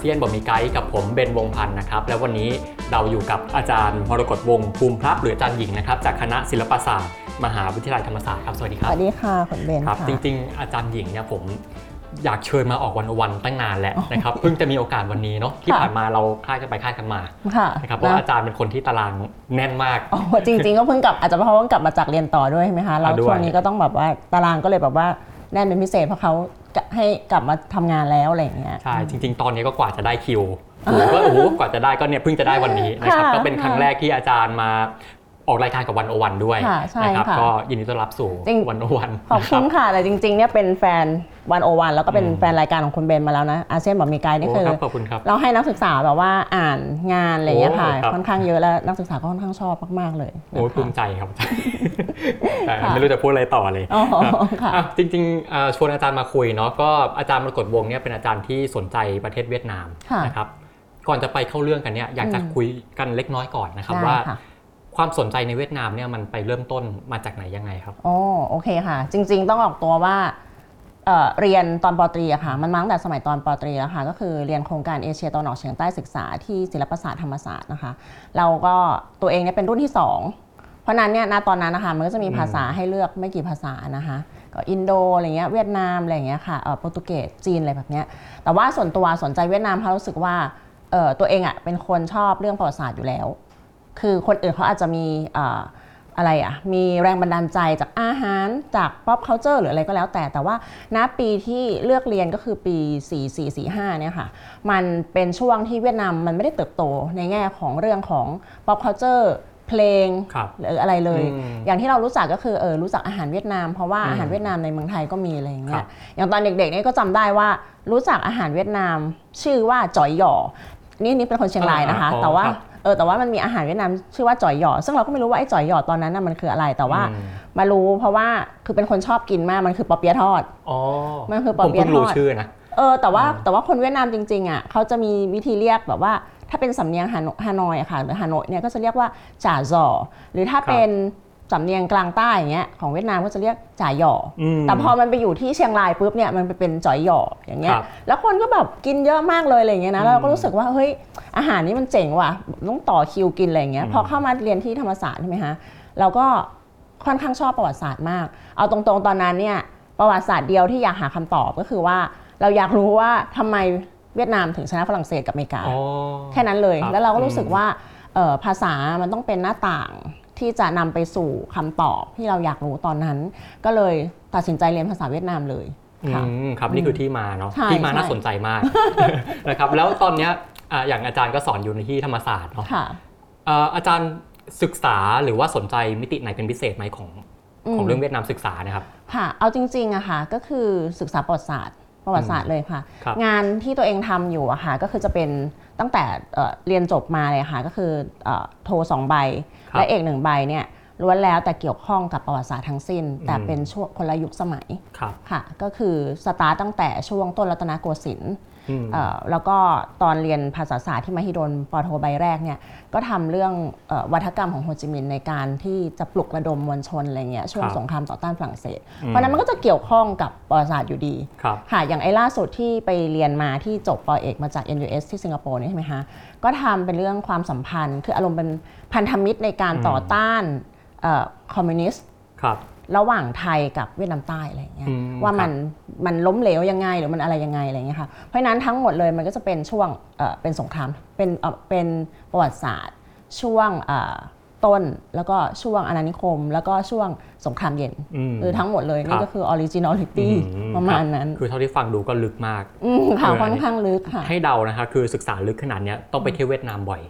เซียนบอมีไกด์กับผมเบนวงศ์พันธ์นะครับ แล้ววันนี้เราอยู่กับอาจารย์มรกตวงศ์ภูมิพลับหรืออาจารย์หญิงนะครับจากคณะศิลปศาสตร์มหาวิทยาลัยธรรมศาสตร์ครับสวัสดีคสรับวัสดีค่ะคุณเบนครับ ค่ะ จริงๆ อาจารย์หญิงเนี่ยผมอยากเชิญมาออกวันวันตั้งนานแล้วนะครับ เพิ่งจะมีโอกาสวันนี้เนาะที่ค่ะ ผ่านมาเราคลาดกันไปคลาดกันมาค่ะนะครับเพราะว่าอาจารย์เป็นคนที่ตารางแน่นมาก อ๋อจริง ๆ ก็เพิ่งกลับอาจจะเพราะว่ากลับมาจากเรียนต่อด้วยใช่ไหมคะแล้วอะด้วย ช่วงนี้ก็ต้องแบบว่าตารางก็เลยแบบว่า แน่นเป็นพิเศษเพราะเขาให้กลับมาทำงานแล้วอะไรอย่างเงี้ยใช่จริง ๆ ตอนนี้ก็กว่าจะได้คิวโอ้โหก็โอ้โหกว่าจะได้ก็เนี่ยเพิ่งจะได้วันนี้นะครับค่ะก็เป็นครั้งแรกที่อาจารย์มา ออกรายการกับวันโอวันด้วยค่ะใช่นะครับค่ะก็ยินดีต้อนรับสู่จริง วันโอวันขอบคุณค่ะ แต่จริงๆเนี่ยเป็นแฟนวันโอวันแล้วก็เป็นแฟนรายการของคุณเบนมาแล้วนะอาเซียนบอกมีไกด์นี่โอ้คือ ครับขอบคุณครับ เราให้นักศึกษาแบบว่าอ่านงานอะไรอย่างเงี้ยค่ะ โอ้ครับ ค่อนข้างเยอะแล้วนักศึกษาก็ค่อนข้างชอบมากๆเลยโอ้ยนะคะภูมิใจครับ แต่ค่ะ ไม่รู้จะพูดอะไรต่อเลย อ๋อค่ะ อะจริงๆอ่าชวนอาจารย์มาคุยเนาะก็อาจารย์มรกตวงศ์เนี่ยเป็นอาจารย์ที่สนใจประเทศเวียดนามค่ะนะครับก่อนจะไปเข้าเรื่องกันเนี่ยอยากจะอืมคุยกันเล็กน้อยก่อนนะครับได้ว่าค่ะ ความสนใจในเวียดนามเนี่ยมันไปเริ่มต้นมาจากไหนยังไงครับโอ้โอเคค่ะ จริง ๆ ต้องออกตัวว่าเอ่อเรียนตอนปอตรีอะค่ะ มันมาตั้งแต่สมัยตอนปอตรีแล้วค่ะ ก็คือเรียนโครงการเอเชียตะวันออกเฉียงใต้ศึกษาที่ศิลปศาสตร์ธรรมศาสตร์นะคะ เราก็ตัวเองเนี่ยเป็นรุ่นที่ 2 เพราะนั้นเนี่ยณตอนนั้นนะคะมันก็จะมีภาษาให้เลือกไม่กี่ภาษานะคะก็อินโดอะไรเงี้ยเวียดนามอะไรเงี้ยค่ะเอ่อโปรตุเกสจีนอะไรแบบเนี้ยแต่ว่าส่วนตัวสนใจเวียดนามเพราะรู้สึกว่าเอ่อตัวเองอะเป็นคนชอบเรื่องประวัติศาสตร์อยู่แล้ว คือคนอื่นเขาอาจจะมีเอ่ออะไรอะมีแรงบันดาลใจจากอาหารจาก pop culture หรืออะไรก็แล้วแต่แต่ว่าณปีที่เลือกเรียนก็คือปี 4445เนี่ยค่ะมันเป็นช่วงที่เวียดนามมันไม่ได้เติบโตในแง่ของเรื่องของ pop culture เพลงครับหรืออะไรเลยอืมอย่างที่เรารู้จักก็คือเออรู้จักอาหารเวียดนาม เพราะว่าอืมอาหารเวียดนามในเมืองไทยก็มีอะไรอย่างเงี้ครัยบอย่างตอนเด็กๆเนี่ยก็จำได้ว่ารู้จักอาหารเวียดนาม ชื่อว่าจ่อยหย่อนี่นี่เป็นคนเชียงรายนะคะอ่าอ๋อแต่ว่าครับ เออแต่ว่ามันมีอาหารเวียดนามชื่อว่าจ่อยหย่อซึ่งเราก็ไม่รู้ว่าไอ้จ่อยหย่อตอนนั้นน่ะมันคืออะไรแต่ว่าอืมมารู้เพราะว่าคือเป็นคนชอบกินมากมันคือปอเปี๊ยะทอดอ๋อมันคือปอผมเปี๊ยะเพิ่งรู้ทอดชื่อนะเออแต่ว่าอืมแต่ว่าคนเวียดนามจริงๆอะเขาจะมีวิธีเรียกแบบว่า ถ้าเป็นสำเนียงฮานฮานอยอะค่ะหรือฮานอยเนี่ยก็จะเรียกว่าจ่าจอหรือถ้าครับเป็น สำเนียงกลางใต้อย่างเงี้ยของเวียดนามก็จะเรียกจ่าหย่ออมแต่พอมันไปอยู่ที่เชียงรายปุ๊บเนี่ยมันไปเป็นจ่อยหย่ออย่างเงี้ยครับแล้วคนก็แบบกินเยอะมากเลยอะไรอย่างเงี้ยนะแล้วเราก็อืมรู้สึกว่าเฮ้ยอาหารนี้มันเจ๋งว่ะต้องต่อคิวกินอะไรอย่างเงี้ยอืมพอเข้ามาเรียนที่ธรรมศาสตร์ใช่ไหมคะเราก็ค่อนข้างชอบประวัติศาสตร์มาก เอาตรงๆตอนนั้นเนี่ยประวัติศาสตร์เดียวที่อยากหาคำตอบก็คือว่าเราอยากรู้ว่าทำไมเวียดนามถึงชนะฝรั่งเศสกับอเมริกาอ๋อแค่นั้นเลยครับแล้วเราก็รู้สึกอืมว่าเอ่อภาษามันต้องเป็นหน้าต่าง ที่จะนำไปสู่คำตอบที่เราอยากรู้ตอนนั้น ก็เลยตัดสินใจเรียนภาษาเวียดนามเลยอืค่ะมครับนี่คือที่มาเนาะใช่ที่มาใช่น่าสนใจมากนะครับแล้วตอนเนี้ยอะอย่างอาจารย์ก็สอนอยู่ในที่ธรรมศาสตร์เนาะค่ะเอ่ออาจารย์ศึกษาหรือว่าสนใจมิติไหนเป็นพิเศษไหมของของอืมเรื่องเวียดนามศึกษานะครับค่ะเอาจริงๆอะค่ะก็คือศึกษาประวัติศาสตร์ ประวัติศาสตร์เลยค่ะ ครับ งานที่ตัวเองทำอยู่อะค่ะก็คือจะเป็นตั้งแต่เอ่อเรียนจบมาเลยค่ะก็คือเอ่อโทสองใบ ครับและเอกหนึ่งใบเนี่ยล้วนแล้วแต่เกี่ยวข้องกับประวัติศาสตร์ทั้งสิ้น แต่อืม เป็นช่วงคนละยุคสมัยครับ ค่ะ ก็คือสตาร์ตตั้งแต่ช่วงต้นรัตนโกสินทร์อืมเอ่อ แล้วก็ตอนเรียนภาษาศาสตร์ที่มหิดลปอโทใบแรกเนี่ยก็ทำเรื่องเออวาทกรรมของโฮจิมินห์ในการที่จะปลุกระดมมวลชนอะไรเงี้ยช่วงครับสงครามต่อต้านฝรั่งเศสอืมเพราะฉะนั้นมันก็จะเกี่ยวข้องกับประวัติศาสตร์อยู่ดีครับค่ะอย่างไอ้ล่าสุดที่ไปเรียนมาที่จบปอเอกมาจาก NUS ที่สิงคโปร์นี่ใช่ไหมคะก็ทำเป็นเรื่องความสัมพันธ์ คืออารมณ์เป็นพันธมิตรในการอืมต่อต้านเอ่อคอมมิวนิสต์ค รับระหว่างไทยกับเวียดนามใต้อะไรอย่างเงี้ยอืมว่าครับมันมันล้มเหลวยังไงหรือมันอะไรยังไงอะไรอย่างเงี้ยค่ะเพราะฉะนั้นทั้งหมดเลยมันก็จะเป็นช่วงเอ่อเป็นสงครามเป็นเอ่อเป็นประวัติศาสตร์ ช่วงเอ่อต้นแล้วก็ช่วงอาณานิคม แล้วก็ช่วงสงครามเย็นอืมหรือทั้งหมดเลยครันี่บก็คือ originality อืประมาณคบนั้นคือเท่าที่ฟังดูก็ลึกมาก อืมค่ะเออค่อนข้างลึกค่ะ ให้เดานะคะคือศึกษาลึกขนาดเนี้ยต้องไปเที่ยวเวียดนามบ่อย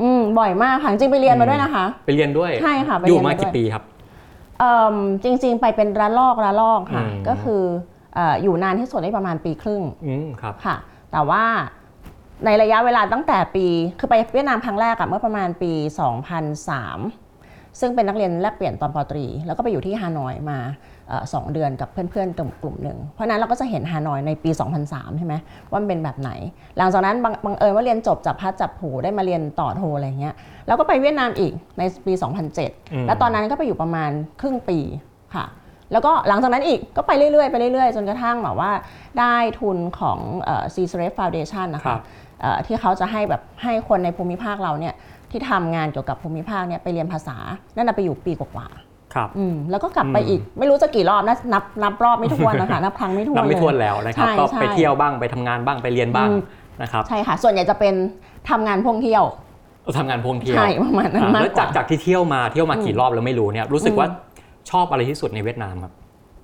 อืมบ่อยมากค่ะจริงๆไปเรียนมาด้วยนะคะ ไปเรียนด้วยใช่ค่ะไปอยู่เรียนมามาด้วย กี่ปีครับ เอิ่มจริงๆ ไปเป็นระลอกระลอกค่ะ อืม ก็คือเอ่ออยู่นานที่สุดได้ประมาณปีครึ่งอืมครับ ค่ะ แต่ว่าในระยะเวลาตั้งแต่ปี คือไปเวียดนามครั้งแรกอะเมื่อประมาณปี 2003 ซึ่งเป็นนักเรียนแลกเปลี่ยนตอนปอตรี แล้วก็ไปอยู่ที่ฮานอยมาเอ่อสองเดือนกับเพื่อนๆกลุ่มกลุ่มหนึ่งเพราะฉะนั้นเราก็จะเห็นฮานอยในปี 2003 ใช่ไหมว่ามันเป็นแบบไหน หลังจากนั้นบังบังเอิญว่าเรียนจบจากพัดจับผูได้มาเรียนต่อโทอะไรเงี้ยแล้วก็ไปเวียดนามอีกในปีอืม2007 แล้วตอนนั้นก็ไปอยู่ประมาณครึ่งปีค่ะแล้วก็หลังจากนั้นอีกก็ไปเรื่อยๆไปเรื่อยๆ จนกระทั่งแบบว่าได้ทุนของเอ่อ C s r e f Foundation นะครัคะบเอ่อที่เขาจะให้แบบให้คนในภูมิภาคเราเนี่ย ที่ทำงานเกี่ยวกับภูมิภาคเนี่ยไปเรียนภาษา นั่นนะไปอยู่ปีกว่าครับๆอืมแล้วก็กลับไปอืมอีกไม่รู้จะกี่รอบนะนับนับรอบไม่ถ้วนนะคะนับครั้งไม่ถ้วนนับไม่เลยถ้วนแล้วนะครับใช่ก็ใช่ไปเที่ยวบ้างไปทำงานบ้างไปเรียนบ้างอืมนะครับใช่ค่ะ ส่วนใหญ่จะเป็นทำงานพ่วงเที่ยวทำงานพวงเที่ยวใช่ประมาณนั้นอะมากแล้วกจากว่าจากที่เที่ยวมาเที่ยวมากี่อืมรอบแล้วไม่รู้เนี่ยรู้สึกอืมว่าชอบอะไรที่สุดในเวียดนามครับ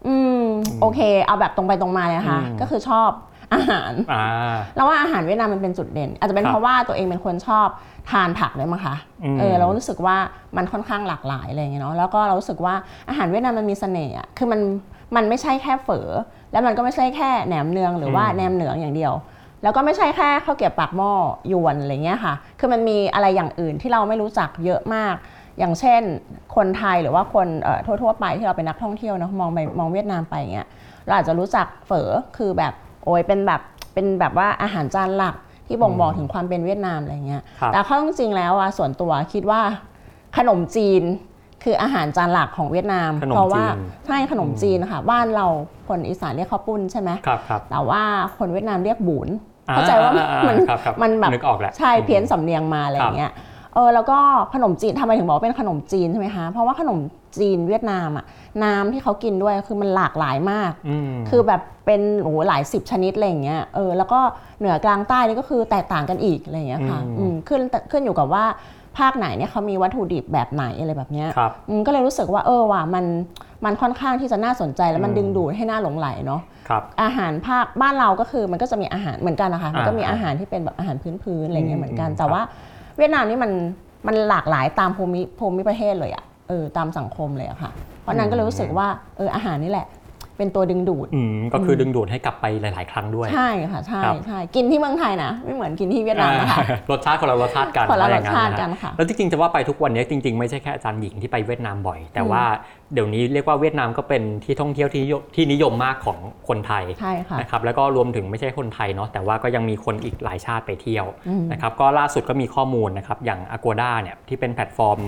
อืมโอเค เอาแบบตรงไปตรงมาเลยนะคะอืมก็คือชอบ อาหารอ่าแล้วว่าอาหารเวียดนามมันเป็นจุดเด่น อาจจะเป็นครับเพราะว่าตัวเองเป็นคนชอบทานผักด้วยมั้งคะอืมเออเรารู้สึกว่ามันค่อนข้างหลากหลายอะไรอย่างเงี้ยเนาะแล้วก็เรารู้สึกว่าอาหารเวียดนามมันมีเสน่ห์อะคือมันมันไม่ใช่แค่เฝอแล้วมันก็ไม่ใช่แค่แหนมเนืองหรือว่าอืม แหนมเหนืองอย่างเดียว แล้วก็ไม่ใช่แค่ข้าวเกรี๊ยวปากหม้อยวนอะไรเงี้ยค่ะ คือมันมีอะไรอย่างอื่นที่เราไม่รู้จักเยอะมาก อย่างเช่น คนไทยหรือว่าคนเอ่อทั่วๆไปที่เราเป็นนักท่องเที่ยวเนาะมองไปมองเวียดนามไปอย่างเงี้ยเราอาจจะรู้จักเฝอคือแบบ โอ้ยเป็นแบบเป็นแบบว่าอาหารจานหลักที่บ่งบอกถึงความเป็นเวียดนามอะไรเงี้ยครับแต่เข้าจริงๆแล้วอะส่วนตัวคิดว่าขนมจีนคืออาหารจานหลักของเวียดนามขนมเพราะว่าจีนใช่ขนมจีนนะคะบ้านเราคนอีสานเรียกข้าวปุ้นใช่ไหมครับครับแต่ว่าคนเวียดนามเรียกบูนอ่เข้าใจว่าอ่อ่มันครับครับมันแบบนึกออกแหละใช่เพี้ยนสำเนียงมาอะไรอย่างเงี้ย เออแล้วก็ขนมจีนทำไมถึงบอกว่าเป็นขนมจีนใช่ไหมคะเพราะว่าขนมจีนเวียดนามอะน้ำที่เขากินด้วยคือมันหลากหลายมาก อืม คือแบบเป็นโอ้โหหลายสิบชนิดอะไรอย่างเงี้ยเออแล้วก็เหนือกลางใต้นี่ก็คือแตกต่างกันอีกอะไรอย่างเงี้ยค่ะอืม อืมขึ้นขึ้นอยู่กับว่าภาคไหนเนี่ยเขามีวัตถุดิบแบบไหนอะไรแบบเนี้ย ครับ อืมก็เลยรู้สึกว่าเออว่ะมันมันค่อนข้างที่จะน่าสนใจแล้วมันอืม ดึงดูดให้น่าหลงไหลเนาะครับ อาหารภาคบ้านเราก็คือมันก็จะมีอาหารเหมือนกันนะคะมันก็มีอ่าอาหารที่เป็นแบบอาหารพื้นๆอะไรเงี้อืมยเหมือนกัน อืมแต่ครับว่า เวียดนามนี่มันมันหลากหลายตามภูมิภูมิประเทศเลยอะเออตามสังคมเลยอะค่ะ เพราะนั้นก็เลยรู้สึกว่าเอออาหารนี่แหละ เป็นตัวดึงดูดอืมก็คือดึงดูดให้กลับไปหลาย ๆ ครั้งด้วยใช่ค่ะใช่ครับใช่กินที่เมืองไทยนะ ไม่เหมือนกินที่เวียดนามนะคะอ่ารสชาติคนละรสชาติกันคนละว่รอย่สงชาติะฮะกันค่ะแล้วจริงๆจะว่าไปทุกวันนี้จริง ๆ ไม่ใช่แค่อาจารย์หญิงที่ไปเวียดนามบ่อย แต่อืมว่าเดี๋ยวนี้เรียกว่าเวียดนามก็เป็นที่ท่องเที่ยวที่นิยมที่นิยมมากของคนไทยใช่ค่ะนะครับแล้วก็รวมถึงไม่ใช่คนไทยเนาะแต่ว่าก็ยังมีคนอีกหลายชาติไปเที่ยวอืมนะครับก็ล่าสุดก็มีข้อมูลนะครับอย่าง Agoda เนี่ยที่เป็นแพลตฟอร์ม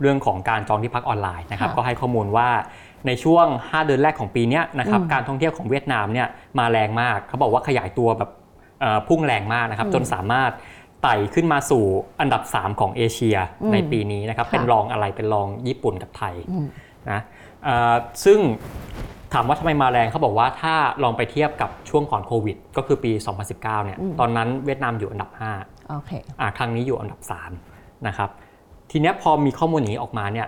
เรื่องของการจองที่พักออนไลน์นะครับค่ะก็ให้ข้อมูลว่า ในช่วง 5 เดือนแรกของปีเนี้ยนะครับอืมการท่องเที่ยวของเวียดนามเนี่ยมาแรงมากเขาบอกว่าขยายตัวแบบเอ่อพุ่งแรงมากนะครับอืมจนสามารถไต่ขึ้นมาสู่อันดับ 3 ของเอเชียอืมในปีนี้นะครับค่ะเป็นรองอะไรเป็นรองญี่ปุ่นกับไทยอืมนะเอ่อซึ่งถามว่าทำไมมาแรงเขาบอกว่าถ้าลองไปเทียบกับช่วงก่อนโควิด ก็คือปี 2019เนี่ยอืมตอนนั้นเวียดนามอยู่อันดับ5โอเคอะครั้งนี้อยู่อันดับ3นะครับทีเนี้ยพอมีข้อมูลอย่างนี้ออกมาเนี่ย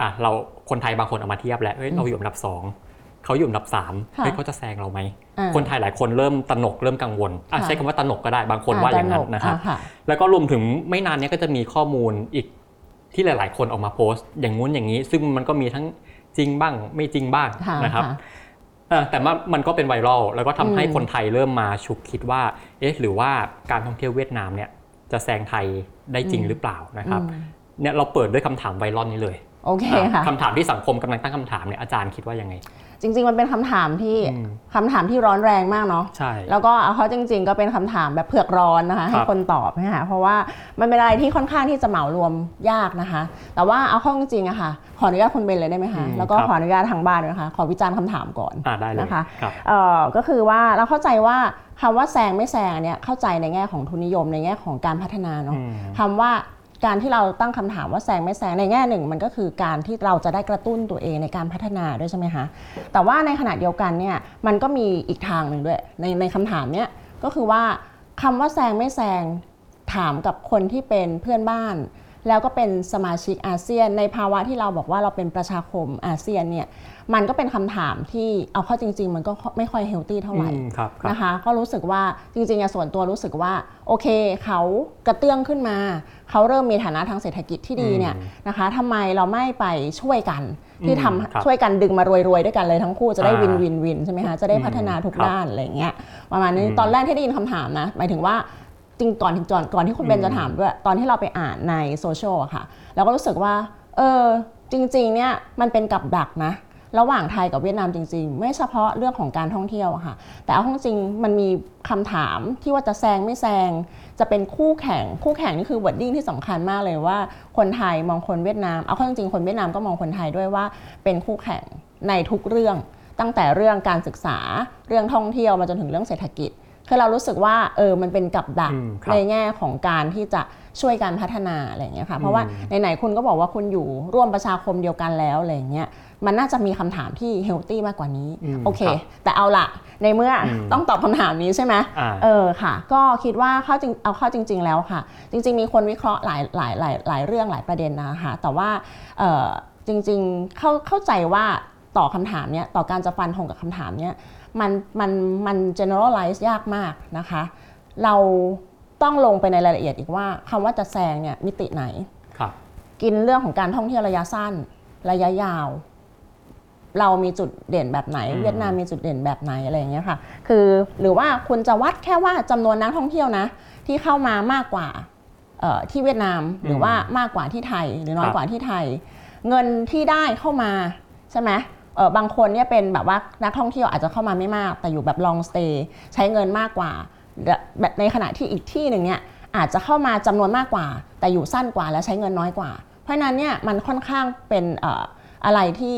อะเราคนไทยบางคนเอามาเทียบแล้วเฮ้ยอืมเราอยู่อันดับ2เขาอยู่อันดับ3ค่ะเฮ้ยเขาจะแซงเราไหมอ่า คนไทยหลายคนเริ่มตระหนกเริ่มกังวลอะค่ะ ใช้คำว่าตระหนกก็ได้บางคนว่าอย่างนั้นนะครับ อ่าค่ะแล้วก็รวมถึงไม่นานเนี้ยก็จะมีข้อมูลอีกที่หลาย ๆ คนออกมาโพสต์ อย่างงู้นอย่างนี้ ซึ่งมันก็มีทั้งจริงบ้าง ไม่จริงบ้างค่ะ นะครับค่ะเออแต่ว่ามันก็เป็นไวรัลแล้วก็ทำให้อืม คนไทยเริ่มมาฉุกคิดว่าเอ๊ะหรือว่าการท่องเที่ยวเวียดนามเนี่ยจะแซงไทยได้จริงหรือเปล่านะครับ อืม เนี่ยเราเปิดด้วยคำถามไวรัลนี้เลย โอเคอะค่ะคำถามที่สังคมกำลังตั้งคำถามเนี่ยอาจารย์คิดว่ายังไง จริง ๆ มันเป็นคำถามที่อืมคำถามที่ร้อนแรงมากเนาะใช่แล้วก็เอาเขาจริง ๆ ก็เป็นคำถามแบบเผือกร้อนนะคะคให้รับคนตอบนะคะเพราะว่ามันเป็นอะไรที่ค่อนข้างที่จะเหมารวมยากนะคะ แต่ว่าเอาเข้าจริงๆอะค่ะขออนุญาตคุณเบนเลยได้ไหมคะอืมแล้วก็ครับขออนุญาตทางบ้านด้วยนะคะขอวิจารณ์คำถามก่อนอ่าได้เลยนะคะครับเอ่อก็คือว่าเราเข้าใจว่าคำว่าแซงไม่แซงเนี่ยเข้าใจในแง่ของทุนนิยมในแง่ของการพัฒนาเนาะอืมคำว่า การที่เราตั้งคำถามว่าแซงไม่แซงในแง่หนึ่ง มันก็คือการที่เราจะได้กระตุ้นตัวเองในการพัฒนาด้วยใช่ไหมคะแต่ว่าในขณะเดียวกันเนี่ยมันก็มีอีกทางหนึ่งด้วยในในคำถามเนี้ยก็คือว่าคำว่าแซงไม่แซงถามกับคนที่เป็นเพื่อนบ้าน แล้วก็เป็นสมาชิกอาเซียน ในภาวะที่เราบอกว่าเราเป็นประชาคมอาเซียนเนี่ย มันก็เป็นคำถามที่เอาเข้าจริง ๆ มันก็ไม่ค่อยเฮลตี้เท่าไหร่อืมครับครับนะคะก็รู้สึกว่าจริงๆอะส่วนตัวรู้สึกว่าโอเคเขากระเตื้องขึ้นมา เขาเริ่มมีฐานะทางเศรษฐกิจที่ดีเนี่ยอืมนะคะทำไมเราไม่ไปช่วยกันที่ทำอืมครับช่วยกันดึงมารวยๆด้วยกันเลยทั้งคู่จะได้อ่าวินวินวินใช่ไหมคะจะได้พัฒนาทุกครับด้านอะไรอย่างเงี้ยประมาณนี้อืมตอนแรกที่ได้ยินคำถามนะหมายถึงว่าจริงก่อนถึงก่อนก่อนที่คุณเบนอืมจะถามด้วยตอนที่เราไปอ่านในโซเชียลอะค่ะเราก็รู้สึกว่าเออจริง ๆ เนี่ยมันเป็นกับดักนะ ระหว่างไทยกับเวียดนามจริง ๆ ไม่เฉพาะเรื่องของการท่องเที่ยวอะค่ะ แต่เอาจริงๆมันมีคำถามที่ว่าจะแซงไม่แซง จะเป็นคู่แข่ง คู่แข่งนี่คือ wording ที่สำคัญมากเลยว่า คนไทยมองคนเวียดนาม เอาเข้าจริงๆคนเวียดนามก็มองคนไทยด้วยว่าเป็นคู่แข่งในทุกเรื่อง ตั้งแต่เรื่องการศึกษา เรื่องท่องเที่ยวมาจนถึงเรื่องเศรษฐกิจคือเรารู้สึกว่าเออมันเป็นกับดักอืมครับในแง่ของการที่จะช่วยการพัฒนาอะไรอย่างเงี้ยค่ะเพราะว่าอืมไหนๆคุณก็บอกว่าคุณอยู่ร่วมประชาคมเดียวกันแล้วอะไรอย่างเงี้ย มันน่าจะมีคำถามที่เฮลตี้มากกว่านี้อืมโอเคครับแต่เอาละในเมื่ออมต้องตอบคำถามนี้ใช่ไหมอ่าเออค่ะ ก็คิดว่าเข้าจริงเอาเข้าจริง ๆ แล้วค่ะ จริง ๆ มีคนวิเคราะห์หลายหลายหลายหลายเรื่องหลายประเด็นนะคะแต่ว่าเออจริง ๆ เข้าเข้าใจว่าต่อคำถามเนี้ยต่อการจะฟันธงกับคำถามเนี้ยมันมันมัน generalize ยากมากนะคะ เราต้องลงไปในรายละเอียดอีกว่าคำว่าจะแซงเนี่ยมิติไหนครับกินเรื่องของการท่องเที่ยวระยะสั้น ระยะยาว เรามีจุดเด่นแบบไหน อืม เวียดนามมีจุดเด่นแบบไหนอะไรอย่างเงี้ยค่ะ คือหรือว่าคุณจะวัดแค่ว่าจำนวนนักท่องเที่ยวนะ ที่เข้ามามากกว่าเอ่อที่เวียดนามหรือว่ามากกว่าที่ไทย หรือน้อยกว่าที่ไทย เงินที่ได้เข้ามาใช่ไหมเออบางคนเนี่ยเป็นแบบว่านักท่องเที่ยวอาจจะเข้ามาไม่มาก แต่อยู่แบบ long stay ใช้เงินมากกว่าแบบในขณะที่อีกที่หนึ่งเนี่ยอาจจะเข้ามาจำนวนมากกว่า แต่อยู่สั้นกว่าและใช้เงินน้อยกว่า เพราะฉะนั้นเนี่ยมันค่อนข้างเป็นเอ่ออะไรที่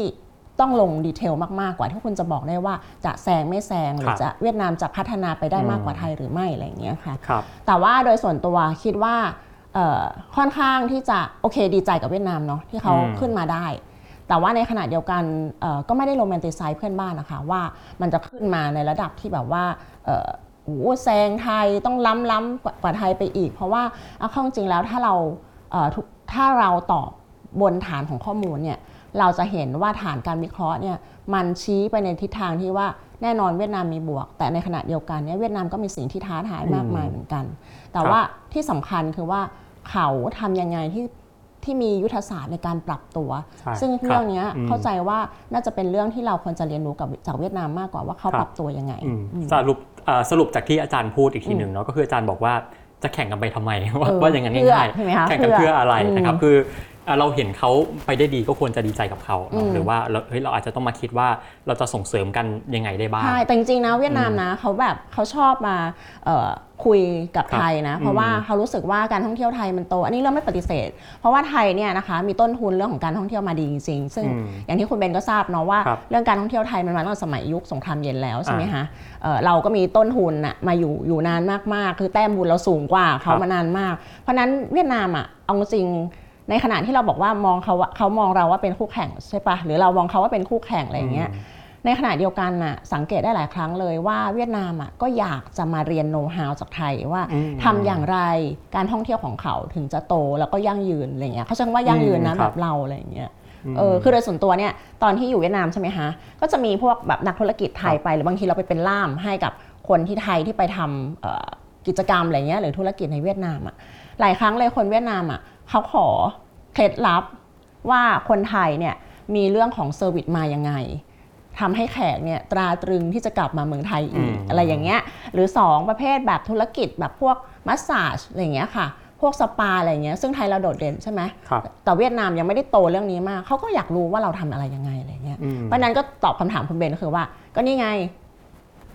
ต้องลงดีเทลมากๆกว่าที่คุณจะบอกได้ว่าจะแซงไม่แซงหรือจะเวียดนามจะพัฒนาไปได้มากกว่าไทยหรือไม่อะไรอย่างเงี้ยค่ะครับแต่ว่าโดยส่วนตัวคิดว่าเอ่อค่อนข้างที่จะโอเคดีใจกับเวียดนามเนาะที่เขาอืมขึ้นมาได้ แต่ว่าในขณะเดียวกันเอ่อก็ไม่ได้โรแมนติไซด์เพื่อนบ้านนะคะว่ามันจะขึ้นมาในระดับที่แบบว่าเอ่อโอ้โหแซงไทยต้องล้ำล้ำกว่ากว่าไทยไปอีก เพราะว่าเอาเข้าจริงๆแล้วถ้าเราเอ่อทุกถ้าเราตอบบนฐานของข้อมูลเนี่ย เราจะเห็นว่าฐานการวิเคราะห์เนี่ยมันชี้ไปในทิศทางที่ว่าแน่นอนเวียดนามมีบวก แต่ในขณะเดียวกันเนี่ยเวียดนามก็มีสิ่งที่ท้าทายมากมายเหมือนกัน แต่ครับว่าที่สำคัญคือว่าเขาทำยังไงที่ที่มียุทธศาสตร์ในการปรับตัวใช่ซึ่งครับเรื่องเนี้ยอืมเข้าใจว่าน่าจะเป็นเรื่องที่เราควรจะเรียนรู้กับจากเวียดนามมากกว่าว่าเขาครับปรับตัวยังไงอืมอืมสรุปเอ่อสรุปจากที่อาจารย์พูดอีกทีหนึ่งเนาะก็คืออาจารย์บอกว่าจะแข่งกันไปทำไมว่าเออว่าอย่างนั้นเพื่อง่ายใช่ไหมคะๆแข่งกันเพื่เพื่อออะไรนะครับอืมคือ เอ่อเราเห็นเขาไปได้ดีก็ควรจะดีใจกับเขาเนอะอืมหรือว่าเราเฮ้ยเราอาจจะต้องมาคิดว่าเราจะส่งเสริมกันยังไงได้บ้าง ใช่แต่จริงๆนะเวียดนามนะเขาแบบเขาชอบมาเอ่อคุยกับครับไทยนะ เพราะอืมว่าเขารู้สึกว่าการท่องเที่ยวไทยมันโต อันนี้เราไม่ปฏิเสธ เพราะว่าไทยเนี่ยนะคะมีต้นทุนเรื่องของการท่องเที่ยวมาดีจริงๆซึ่งอืมอย่างที่คุณเบนก็ทราบเนาะว่าครับเรื่องการท่องเที่ยวไทยมันมาตั้งแต่สมัยยุคสงครามเย็นแล้วใช่ไหมคะเอ่อเราก็มีต้นทุนน่ะมาอยู่อยู่นานมากๆ คือแต้มบุญเราสูงกว่าเขาครับมานานมาก เพราะฉะนั้นเวียดนามอะเอาจริง ในขณะที่เราบอกว่ามองเขาว่าเขามองเราว่าเป็นคู่แข่งใช่ปะหรือเรามองเขาว่าเป็นคู่แข่งอะไรอย่างเงี้ยในขณะเดียวกันน่ะสังเกตได้หลายครั้งเลยว่าเวียดนามอะก็อยากจะมาเรียนโน้ตฮาวจากไทยว่าอืมทำอย่างไรการท่องเที่ยวของเขาถึงจะโตแล้วก็ยั่งยืนอะไรเงี้ยเขาใช้คำว่ายั่งยืนนะอืมคแบรับบเราอะไรอย่างเงี้ยมเออคือโดยส่วนตัวเนี่ยตอนที่อยู่เวียดนามใช่ไหมคะก็จะมีพวกแบบนักธุรกิจไทยครับไปหรือบางทีเราไปเป็นล่ามให้กับคนที่ไทยที่ไปทำเอ่อกิจกรรมอะไรเงี้ยหรือธุรกิจในเวียดนามอะหลายครั้งเลยคนเวียดนามอะเขาขอ เคล็ดลับว่าคนไทยเนี่ยมีเรื่องของเซอร์วิสมายังไงทำให้แขกเนี่ยตราตรึงที่จะกลับมาเมืองไทยอีกอืมอะไรอย่างเงี้ยหรือ 2 ประเภทแบบธุรกิจแบบพวกมัสซาจอะไรอย่างเงี้ยค่ะ พวกสปาอะไรอย่างเงี้ยซึ่งไทยเราโดดเด่นใช่ไหมครับแต่เวียดนามยังไม่ได้โตเรื่องนี้มากเขาก็อยากรู้ว่าเราทำอะไรยังไงอะไรเงี้ยอืมเพราะฉะนั้นก็ตอบคำถามคุณเบนก็คือว่า ก็นี่ไง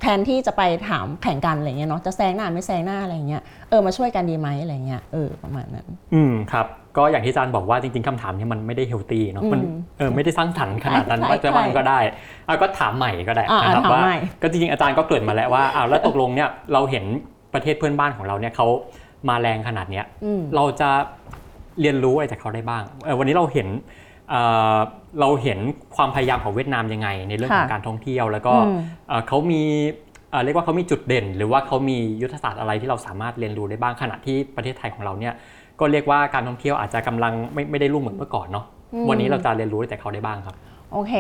แทนที่จะไปถามแข่งกันอะไรเงี้ยเนาะจะแซงหน้าไม่แซงหน้าอะไรเงี้ยเออมาช่วยกันดีไหมอะไรเงี้ยเออประมาณนั้น อืมครับ ก็อย่างที่อาจารย์บอกว่าจริงๆคำถามเนี้มันไม่ได้เฮลตี้เนาะมันอืมเออไม่ได้สร้างสรรค์ขนาดนั้นใช่ว่าจะใช่ว่าก็ได้อะก็ถามใหม่ก็ได้อ่านะครับถามว่าใหม่ก็จริงๆอาจารย์ก็เกริดมาแล้วว่าอ้าวแล้วตกลงเนี่ยเราเห็นประเทศเพื่อนบ้านของเราเนี่ยเขามาแรงขนาดเนี้ยอืมเราจะเรียนรู้อะไรจากเขาได้บ้างเออวันนี้เราเห็นเอ่อเราเห็นความพยายามของเวียดนามยังไง ในเรื่องของค่ะการท่องเที่ยว แล้วก็อืมเอ่อเขามีเอ่อเรียกว่าเขามีจุดเด่น หรือว่าเขามียุทธศาสตร์อะไรที่เราสามารถเรียนรู้ได้บ้างขณะที่ประเทศไทยของเราเนี่ย ก็เรียกว่าการท่องเที่ยวอาจจะกำลังไม่ไม่ได้รุ่งเหมือนเมื่อก่อนเนาะอืมวันนี้เราจะเรียนรู้อะไรจากเขาได้บ้างครับ โอเค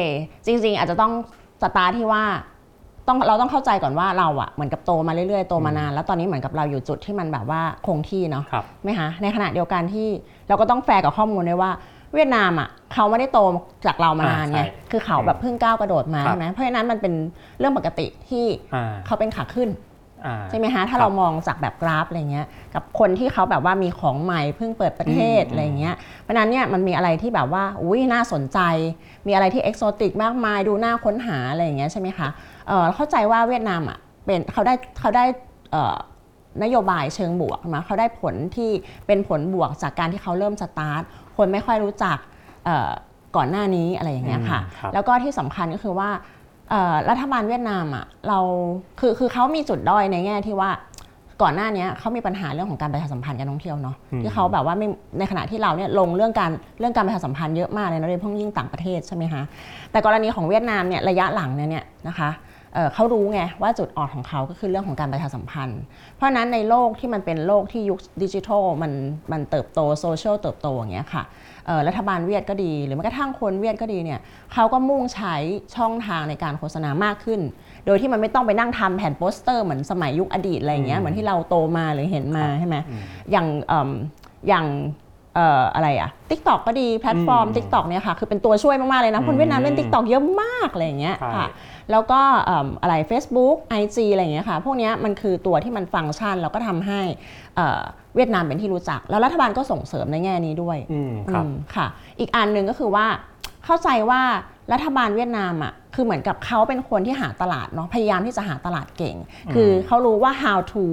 จริง ๆ อาจจะต้องสตาร์ทที่ว่าต้องเราต้องเข้าใจก่อนว่าเราอะเหมือนกับโตมาเรื่อยๆโตมานานแล้วตอนนี้เหมือนกับเราอยู่จุดที่มันแบบว่าคงที่เนาะครับไหมคะในขณะเดียวกันที่เราก็ต้องแฟร์กับข้อมูลด้วยว่าเวียดนามอะเขาไม่ได้โตจากเรามานานไงอ่าใช่คือเขาแบบเพิ่งก้าวกระโดดมาครับใช่ไหมเพราะฉะนั้นมันเป็นเรื่องปกติที่อ่าเขาเป็นขาขึ้นอ่า ใช่ไหมคะถ้าครับเรามองจากแบบกราฟอะไรเงี้ยกับคนที่เขาแบบว่ามีของใหม่เพิ่งเปิดประเทศอืมอะไรเงี้ยเพราะฉะนั้นเนี่ยมันมีอะไรที่แบบว่าอุ้ยน่าสนใจ มีอะไรที่เอกโซติกมากมายดูน่าค้นหาอะไรอย่างเงี้ยใช่ไหมคะเอ่อเข้าใจว่าเวียดนามอะเป็นเขาได้เขาได้เอ่อนโยบายเชิงบวกมาเขาได้ผลที่เป็นผลบวกจากการที่เขาเริ่มสตาร์ทคนไม่ค่อยรู้จักเอ่อก่อนหน้านี้อะไรอย่างเงี้ยค่ะอืมครับแล้วก็ที่สำคัญก็คือว่าเอ่อ รัฐบาลเวียดนามอะเราคือคือเขามีจุดด้อยในแง่ที่ว่าก่อนหน้าเนี้ยเขามีปัญหาเรื่องของการประชาสัมพันธ์การท่องเที่ยวเนาะอืมที่เขาแบบว่าไม่ในขณะที่เราเนี่ยลงเรื่องการเรื่องการประชาสัมพันธ์เยอะมากเลยนะโดยเฉพาะยิ่งต่างประเทศใช่ไหมคะแต่กรณีของเวียดนามเนี่ยระยะหลังเนี่ยนะคะเอ่อเขารู้ไงว่าจุดอ่อนของเขาก็คือเรื่องของการประชาสัมพันธ์ เพราะฉะนั้นในโลกที่มันเป็นโลกที่ยุคดิจิทัลมันมันเติบโตโซเชียลเติบโตอย่างเงี้ยค่ะเอ่อ รัฐบาลเวียดก็ดี หรือแม้กระทั่งคนเวียดก็ดีเนี่ยเขาก็มุ่งใช้ช่องทางในการโฆษณามากขึ้น โดยที่มันไม่ต้องไปนั่งทำแผ่นโปสเตอร์เหมือนสมัยยุคอดีตอะไรอย่างเงี้ยเหมือนที่เราโตมาหรือเห็นมาใช่ไหมอย่างเอิ่มอย่างเอ่ออะไรอะ TikTok ก็ดีแพลตฟอร์มอืม TikTok เนี่ยค่ะคือเป็นตัวช่วยมาก ๆ เลยนะ คนเวียดนามเล่นอืม TikTok เยอะมากอะไรอย่างเงี้ยใช่ค่ะ แล้วก็เอิ่มอะไร Facebook IG อะไรอย่างเงี้ยค่ะ พวกเนี้ยมันคือตัวที่มันฟังก์ชัน แล้วก็ทำให้เอ่อเวียดนามเป็นที่รู้จัก แล้วรัฐบาลก็ส่งเสริมในแง่นี้ด้วยอืมครับอืมค่ะ อีกอันหนึ่งก็คือว่าเข้าใจว่ารัฐบาลเวียดนามอะคือเหมือนกับเขาเป็นคนที่หาตลาดเนาะพยายามที่จะหาตลาดเก่ง คือเขารู้ว่า how to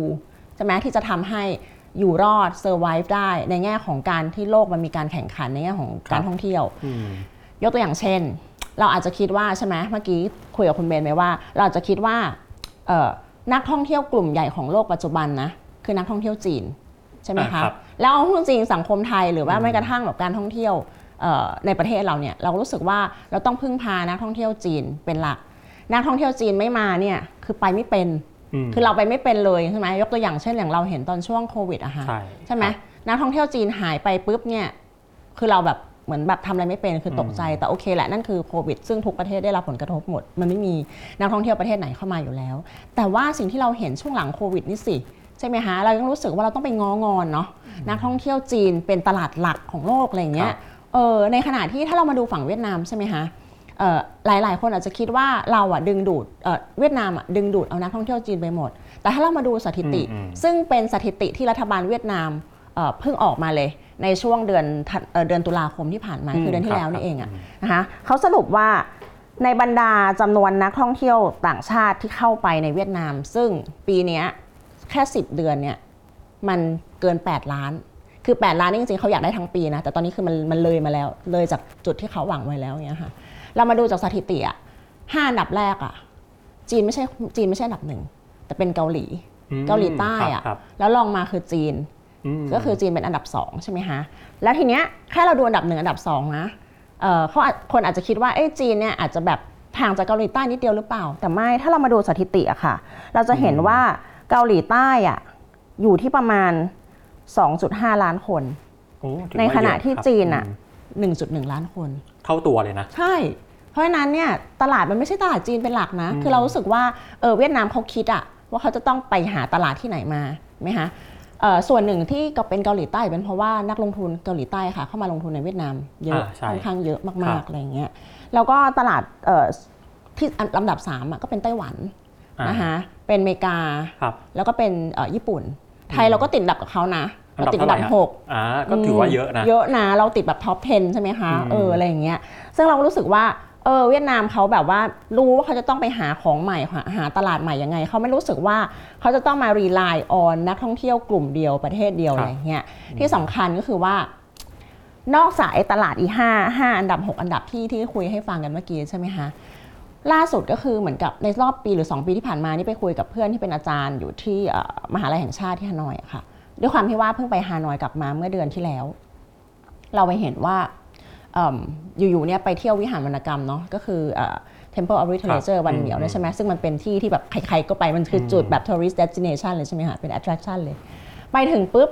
ใช่ไหมที่จะทำให้ อยู่รอด survive ได้ในแง่ของการที่โลกมันมีการแข่งขันในแง่ของการท่องเที่ยวอืมยกตัวอย่างเช่น เราอาจจะคิดว่าใช่ไหมเมื่อกี้คุยกับคุณเบนไหมว่า เราอาจจะคิดว่าเอ่อนักท่องเที่ยวกลุ่มใหญ่ของโลกปัจจุบันนะคือนักท่องเที่ยวจีนใช่ไหมอ่าคะครับแล้วเอาพูดจริงสังคมไทยหรือว่าแม้กระทั่งแบบการท่องเที่ยวเอ่อในประเทศเราเนี่ยเรารู้สึกว่าเราต้องพึ่งพานักท่องเที่ยวจีนเป็นหลัก นักท่องเที่ยวจีนไม่มาเนี่ยคือไปไม่เป็นอืม คือเราไปไม่เป็นเลยใช่ไหมยกตัวอย่างเช่นอย่างเราเห็นตอนช่วงโควิดอะค่ะใช่ใช่ไหมครับนักท่องเที่ยวจีนหายไปปุ๊บเนี่ยคือเราแบบเหมือนแบบทำอะไรไม่เป็นคือตกใจแต่โอเคแหละนั่นคือโควิดซึ่งทุกประเทศได้รับผลกระทบหมด มันไม่มีนักท่องเที่ยวประเทศไหนเข้ามาอยู่แล้ว แต่ว่าสิ่งที่เราเห็นช่วงหลังโควิดนี่สิใช่ไหมคะเรายังรู้สึกว่าเราต้องไปง้องอนเนาะนักท่องเที่ยวจีนเป็นตลาดหลักของโลกอะไรอย่างเงี้คยรับเออในขณะที่ถ้าเรามาดูฝั่งเวียดนามใช่ไหมคะเอ่อ หลายๆ คนอาจจะคิดว่าเราอะดึงดูดเอ่อเวียดนามอะดึงดูดเอานักท่องเที่ยวจีนไปหมด แต่ถ้าเรามาดูสถิติอืมอืมซึ่งเป็นสถิติที่รัฐบาลเวียดนามเอ่อเพิ่งออกมาเลยในช่วงเดือนธันเอ่อเดือนตุลาคมที่ผ่านมาอืมคือเดือนที่ครับแล้วนี่เองครัอะบนะคะเขาสรุปว่าในบรรดาจำนวนนักท่องเที่ยวต่างชาติที่เข้าไปในเวียดนาม ซึ่งปีเนี้ยแค่ 10 เดือนเนี่ยมันเกิน 8 ล้าน คือ 8 ล้านนี่จริงๆเขาอยากได้ทั้งปีนะแต่ตอนนี้คือมันมันเลยมาแล้วเลยจากจุดที่เขาหวังไว้แล้วเนี่ยค่ะ เรามาดูจากสถิติอะห้าอันดับแรกอะจีนไม่ใช่จีนไม่ใช่อันดับหนึ่งแต่เป็นเกาหลีอืมเกาหลีใต้อะครับแล้วลองมาคือจีนมก็คือจีนเป็นอันดับ2ใช่ไหมคะแล้วทีเนี้ยแค่เราดูอันดับหนึ่งอันดับ2นะเอ่อเขาอาจคนอาจจะคิดว่าเอ้ยจีนเนี่ยอาจจะแบบห่างจากเกาหลีใต้นิดเดียวหรือเปล่า แต่ไม่ถ้าเรามาดูสถิติอะค่ะ เราจะเห็นว่าเกาหลีใต้อะอยู่ที่ประมาณ 2.5 ล้านคนโอ้ถือในว่าขณะเยอที่ครับจีนอะม1.1 ล้านคน เท่าตัวเลยนะ ใช่ เพราะฉะนั้นเนี่ยตลาดมันไม่ใช่ตลาดจีนเป็นหลักนะอืมคือเรารู้สึกว่าเออเวียดนามเขาคิดอะว่าเขาจะต้องไปหาตลาดที่ไหนมาไหมคะเอ่อส่วนหนึ่งที่ก็เป็นเกาหลีใต้เป็นเพราะว่านักลงทุนเกาหลีใต้ค่ะเข้ามาลงทุนในเวียดนามเยอะอ่าใช่ค่อนข้างเยอะครัมากบๆอะไรอย่างเงี้ยแล้วก็ตลาดเอ่อที่อันลำดับ3อะก็เป็นไต้หวันอ่านะคะเป็นอเมริกาครับแล้วก็เป็นเอ่อญี่ปุ่น ไทยเราก็ติดอันดับกับเขานะอัน เราดับติดอัเท่านไหดัร่บฮะหกอ่าก็ถือว่าเยอะนะ เยอะนะเราติดแบบท็อป 10 ใช่ไหมคะอืมเอออะไรอย่างเงี้ย ซึ่งเราก็รู้สึกว่าเออเวียดนามเขาแบบว่ารู้ว่าเขาจะต้องไปหาของใหม่หาหาตลาดใหม่ยังไงเขาไม่รู้สึกว่าเขาจะต้องมารีไลน์ออนนักท่องเที่ยวกลุ่มเดียวประเทศเดียวครับอะไรเงี้ยที่สำคัญก็คือว่า นอกจากไอ้ตลาดอีห้าห้าอันดับ 6 อันดับที่ที่คุยให้ฟังกันเมื่อกี้ใช่ไหมคะล่าสุดก็คือเหมือนกับในรอบปีหรือ 2 ปีที่ผ่านมานี่ไปคุยกับเพื่อนที่เป็นอาจารย์อยู่ที่เอ่อมหาลัยแห่งชาติที่ฮานอยอะค่ะ ด้วยความที่ว่าเพิ่งไปฮานอยกลับมาเมื่อเดือนที่แล้ว เราไปเห็นว่าเอิ่มอยู่ๆเนี่ยไปเที่ยววิหารวรรณกรรมเนาะก็คือเอ่อ Temple of Literature วันเดียวเนี่ยใช่ไหมซึ่งมันเป็นที่ที่แบบใครๆก็ไปมันคือจุดแบบ tourist destination เลยใช่ไหมคะเป็น attraction เลย ไปถึงปุ๊บ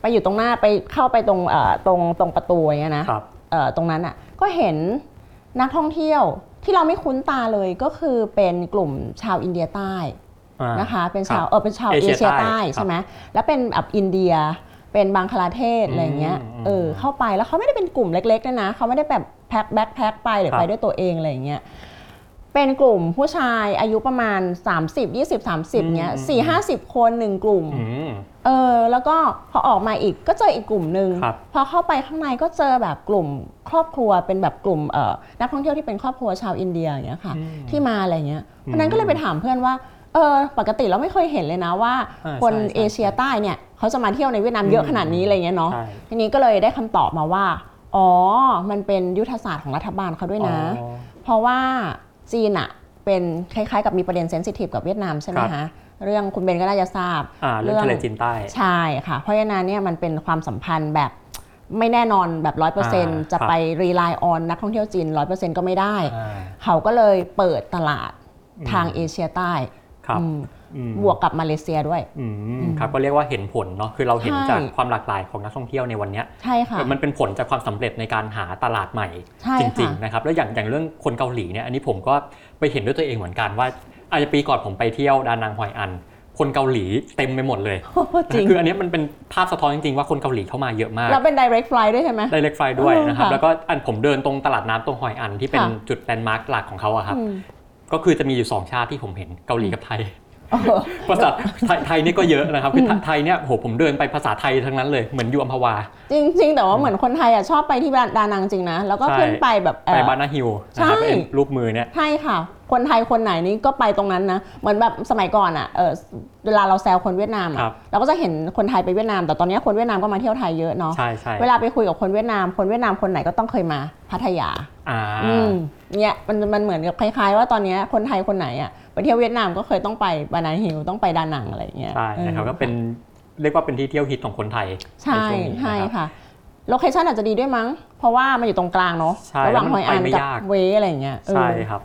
ไปอยู่ตรงหน้าไปเข้าไปตรงเอ่อตรงตรงประตูอย่างเงี้ยนะครับเอ่อตรงนั้นอะก็เห็นนักท่องเที่ยวที่เราไม่คุ้นตาเลยก็คือเป็นกลุ่มชาวอินเดียใต้อ่า นะคะเป็นชาวครับเออเป็นชาวเอเอเชียเชียใต้ใต้ครับใช่ไหมแล้วเป็นแบบอินเดียเป็นบังคลาเทศอะไรเงี้ยอืมเออเข้าไปแล้วเขาไม่ได้เป็นกลุ่มเล็กๆด้วยนะเขาไม่ได้แบบแพ็คแบ็คแพ็คไปหรือครับไปด้วยตัวเองอะไรเงี้ยเป็นกลุ่มผู้ชายอายุประมาณ 30 20 30เงี้ยสี่ห้าสิบคนหนึ่งกลุ่มอืมเออแล้วก็พอออกมาอีกก็เจออีกกลุ่มหนึ่งครับพอเข้าไปข้างในก็เจอแบบกลุ่มครอบครัวเป็นแบบกลุ่มเอ่อนักท่องเที่ยวที่เป็นครอบครัวชาวอินเดียอย่างเงี้ยค่ะอืมที่มาอะไรเงี้ยเพราะฉะนั้นก็เลยไปถามเพื่อนว่า เออปกติเราไม่เคยเห็นเลยนะว่า อ่าคนใช่ใช่เอเชียใต้เนี่ยเขาจะมาเที่ยวในเวียดนามเยอะขนาดนี้อะไรเงี้ยเนาะใช่ ทีนี้ก็เลยได้คำตอบมาว่า อ๋อ มันเป็นยุทธศาสตร์ของรัฐบาลเขาด้วยนะ อ๋อ เพราะว่าจีนอะเป็นคล้ายๆ กับมีประเด็น sensitive กับเวียดนามใช่ไหมครับ คะเรื่องคุณเบนก็น่าจะทราบ อ่าเรื่องทะเลจีนใต้ ใช่ค่ะ เพราะฉะนั้นเนี่ยมันเป็นความสัมพันธ์แบบไม่แน่นอนแบบร้อยเปอร์เซ็นต์อ่าจะครับไป rely on นักท่องเที่ยวจีนร้อยเปอร์เซ็นต์ก็ไม่ได้ อ่า เขาก็เลยเปิดตลาดอืมทางเอเชียใต้ ครับอืมอืมบวกกับมาเลเซียด้วยอืมครับก็เรียกว่าเห็นผลเนาะคือเราเห็นใช่จากความหลากหลายของนักท่องเที่ยวในวันเนี้ยใช่ค่ะเออมันเป็นผลจากความสำเร็จในการหาตลาดใหม่ใช่จค่ะริงๆนะครับแล้วอย่างอย่างเรื่องคนเกาหลีเนี่ยอันนี้ผมก็ไปเห็นด้วยตัวเองเหมือนกันว่าอาจจะปีก่อนผมไปเที่ยวดานังฮอยอัน คนเกาหลีเต็มไปหมดเลยจริงคืออันเนี้ยมันเป็นภาพสะท้อนจริงๆว่าคนเกาหลีเข้ามาเยอะมากเราเป็น direct flight ด้วยใช่ไหมได้เล็กไฟด้วยนะครับเออค่ะแล้วก็อันผมเดินตรงตลาดน้ำตรงฮอยอันที่เป็นค่ะจุดแลนด์มาร์คหลักของเขาอะครับอืม ก็คือจะมีอยู่สองชาติที่ผมเห็นเกาหลีกับไทยเออภาษาไทยไทยนี่ก็เยอะนะครับคือไทยเนี่ยโหผมเดินไปภาษาไทยทั้งนั้นเลยเหมือนอยู่อัมพวา จริงๆแต่ว่าเหมือนคนไทยอะชอบไปที่ดานังจริงนะ แล้วก็ใช่ขึ้นไปแบบเอ่ไปอบานาฮิลนะครับใช่เป็นรูปมือเนี่ยใช่ค่ะ คนไทยคนไหนนี่ก็ไปตรงนั้นนะเหมือนแบบสมัยก่อนอะเออเวลาเราแซวคนเวียดนามครัอะบเราก็จะเห็นคนไทยไปเวียดนาม แต่ตอนนี้คนเวียดนามก็มาเที่ยวไทยเยอะเนาะใช่ใช่เวลาไปคุยกับคนเวียดนาม คนเวียดนามคนไหนก็ต้องเคยมาพัทยาอ่าอืมเนี่ยมันมันเหมือนกับคล้ายๆ ว่าตอนนี้คนไทยคนไหนอะไปเที่ยวเวียดนามก็เคยต้องไปบานาฮิลต้องไปดานังอะไรอย่างเงี้ยใช่นะครับเออก็เป็นเรียกว่าเป็นที่เที่ยวฮิตของคนไทยใช่นช่วงนี้ใช่นะครับค่ะโลเคชันอาจจะดีด้วยมั้ง เพราะว่ามันอยู่ตรงกลางเนาะใช่ระหว่างแล้วฮมันอยอันไปไม่กับยากเวอะไรอย่างเงี้ยเออใช่ครับ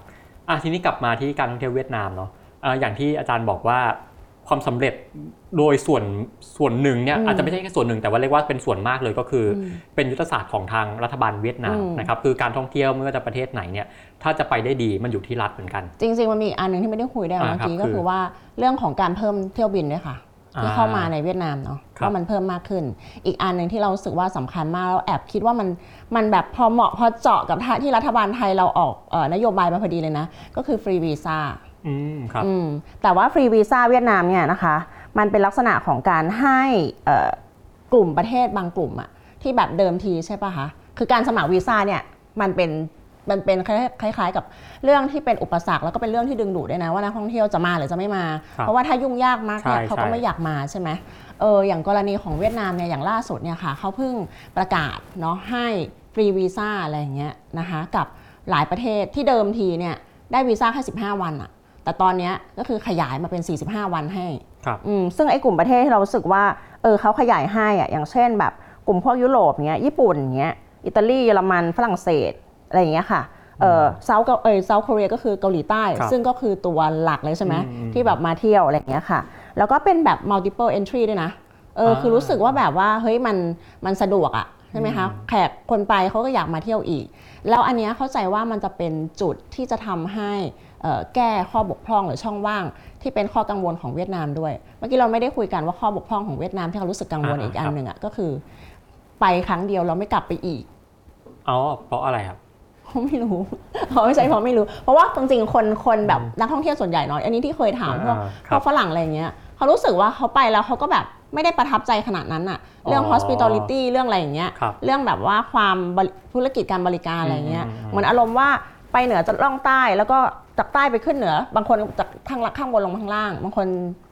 อะทีนี้กลับมาที่การท่องเที่ยวเวียดนามเนาะอะอย่างที่อาจารย์บอกว่าความสำเร็จโดยส่วนส่วนหนึ่งเนี่ยอืมอาจจะไม่ใช่แค่ส่วนหนึ่งแต่ว่าเรียกว่าเป็นส่วนมากเลยก็คืออมเป็นยุทธศาสตร์ของทางรัฐบาลเวียดนามอืมนะครับคือการท่องเที่ยวไม่ว่าจะประเทศไหนเนี่ยถ้าจะไปได้ดีมันอยู่ที่รัฐเหมือนกัน จริงๆมันมีอีกอันหนึ่งที่ไม่ได้คุยได้อ่าเมื่อกี้ครับก็คือว่าเรื่องของการเพิ่มเที่ยวบินด้วยค่ะ ที่อ่าเข้ามาในเวียดนามเนาะครับว่ามันเพิ่มมากขึ้น อีกอันหนึ่งที่เรารู้สึกว่าสำคัญมากแล้วแอบคิดว่ามันมันแบบพอเหมาะพอเจาะกับที่รัฐบาลไทยเราออกเอ่อนโยบายมาพอดีเลยนะ ก็คือฟรีวีซ่าอืมครับอืมแต่ว่าฟรีวีซ่าเวียดนามเนี่ยนะคะ มันเป็นลักษณะของการให้เอ่อกลุ่มประเทศบางกลุ่มอะที่แบบเดิมทีใช่ปะคะคือการสมัครวีซ่าเนี่ยมันเป็น มันเป็นคล้ายๆกับเรื่องที่เป็นอุปสรรคแล้วก็เป็นเรื่องที่ดึงดูดด้วยนะว่านักท่องเที่ยวจะมาหรือจะไม่มาครับเพราะว่าถ้ายุ่งยากมากเนี่ยใช่เขาก็ใช่ไม่อยากมาใช่ไหมเอออย่างกรณีของเวียดนามเนี่ยอย่างล่าสุดเนี่ยค่ะเขาเพิ่งประกาศเนาะให้ฟรีวีซ่าอะไรอย่างเงี้ยนะคะกับหลายประเทศที่เดิมทีเนี่ยได้วีซ่าแค่15 วันอะแต่ตอนเนี้ยก็คือขยายมาเป็น 45 วันให้ครับอืมซึ่งไอ้กลุ่มประเทศที่เรารู้สึกว่าเออเขาขยายให้อะอย่างเช่นแบบกลุ่มพวกยุโรปเงี้ยญี่ปุ่นเงี้ยอิตาลีเยอรมันฝรั่งเศส อะไรอย่างเงี้ยค่ะเออเซาท์เออเซาท์เกาหลีก็คือเกาหลีใต้ครับซึ่งก็คือตัวหลักเลยใช่ไหมอืมที่แบบมาเที่ยวอะไรอย่างเงี้ยค่ะ แล้วก็เป็นแบบ multiple entry ด้วยนะเอออ่าคือรู้สึกว่าแบบว่าเฮ้ยมันมันสะดวกอะใช่ไหมคะอืมแขกคนไปเขาก็อยากมาเที่ยวอีก แล้วอันเนี้ยเข้าใจว่ามันจะเป็นจุดที่จะทำให้เอ่อแก้ข้อบกพร่องหรือช่องว่าง ที่เป็นข้อกังวลของเวียดนามด้วย เมื่อกี้เราไม่ได้คุยกันว่าข้อบกพร่องของเวียดนามที่เขารู้สึกกังวลอ่าอีกอันครับหนึ่งอะก็คือ ไปครั้งเดียวเราไม่กลับไปอีกอ๋อเพราะอะไรครับ เขาไม่รู้เขาไม่ใช่เพราะไม่รู้ เพราะว่าจริงๆคนคนแบบนักท่องเที่ยวส่วนใหญ่เนาะอันนี้ที่เคยถามพวกอ่าพครัวบกฝรั่งอะไรเงี้ยเขารู้สึกว่าเขาไปแล้วเขาก็แบบไม่ได้ประทับใจขนาดนั้นอะเรื่องอ๋อ hospitality เรื่องอะไรอย่างเงี้ยครับเรื่องแบบว่าความบริธุรกิจการบริการอะไรเงี้ยอืมอืมเหมือนอารมณ์ว่าไปเหนือจะล่องใต้แล้วก็จากใต้ไปขึ้นเหนือ บางคนจากข้างล่างข้างบนลงข้างล่าง บางคน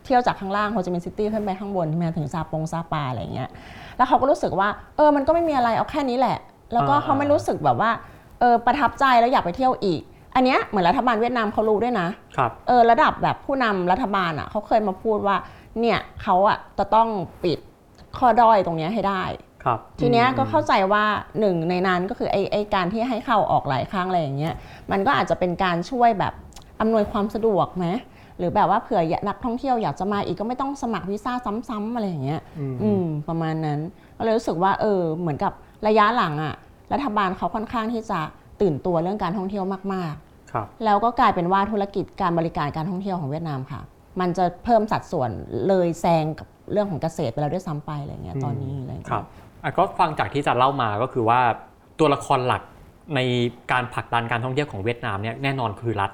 เที่ยวจากข้างล่างโฮจิมินห์ซิตี้ขึ้นไปข้างบนมาถึงซาปงซาปาอะไรเงี้ยแล้วเขาก็รู้สึกว่าเออมันก็ไม่มีอะไรเอาแค่นี้แหละ แล้วก็อ่าเขาไม่รู้สึกแบบว่า เออประทับใจแล้วอยากไปเที่ยวอีก อันเนี้ยเหมือนรัฐบาลเวียดนามเขารู้ด้วยนะครับ เออระดับแบบผู้นำรัฐบาลอะเขาเคยมาพูดว่าเนี่ยเขาอะจะต้องปิดข้อด้อยตรงเนี้ยให้ได้ครับทีเนี้ยก็อืมเข้าใจว่าหนึ่งในนั้นก็คือไอ้ไอ้การที่ให้เข้าออกหลายครั้งอะไรอย่างเงี้ยมันก็อาจจะเป็นการช่วยแบบอำนวยความสะดวกไหมหรือแบบว่าเผื่อนักท่องเที่ยวอยากจะมาอีกก็ไม่ต้องสมัครวีซ่าซ้ำๆอะไรอย่างเงี้ย อืมอืมประมาณนั้น ก็เลยรู้สึกว่าเออเหมือนกับระยะหลังอะ รัฐบาลเขาค่อนข้างที่จะตื่นตัวเรื่องการท่องเที่ยวมากๆครับแล้วก็กลายเป็นว่าธุรกิจการบริการการท่องเที่ยวของเวียดนามค่ะ มันจะเพิ่มสัดส่วนเลยแซงกับเรื่องของเกษตรไปแล้วด้วยซ้ำไปอะไรเงี้ยตอนนี้อะไรเงี้ยครับอะก็ฟังจากที่จะเล่ามาก็คือว่าตัวละครหลักในการผลักดันการท่องเที่ยวของเวียดนามเนี่ยแน่นอนคือรัฐ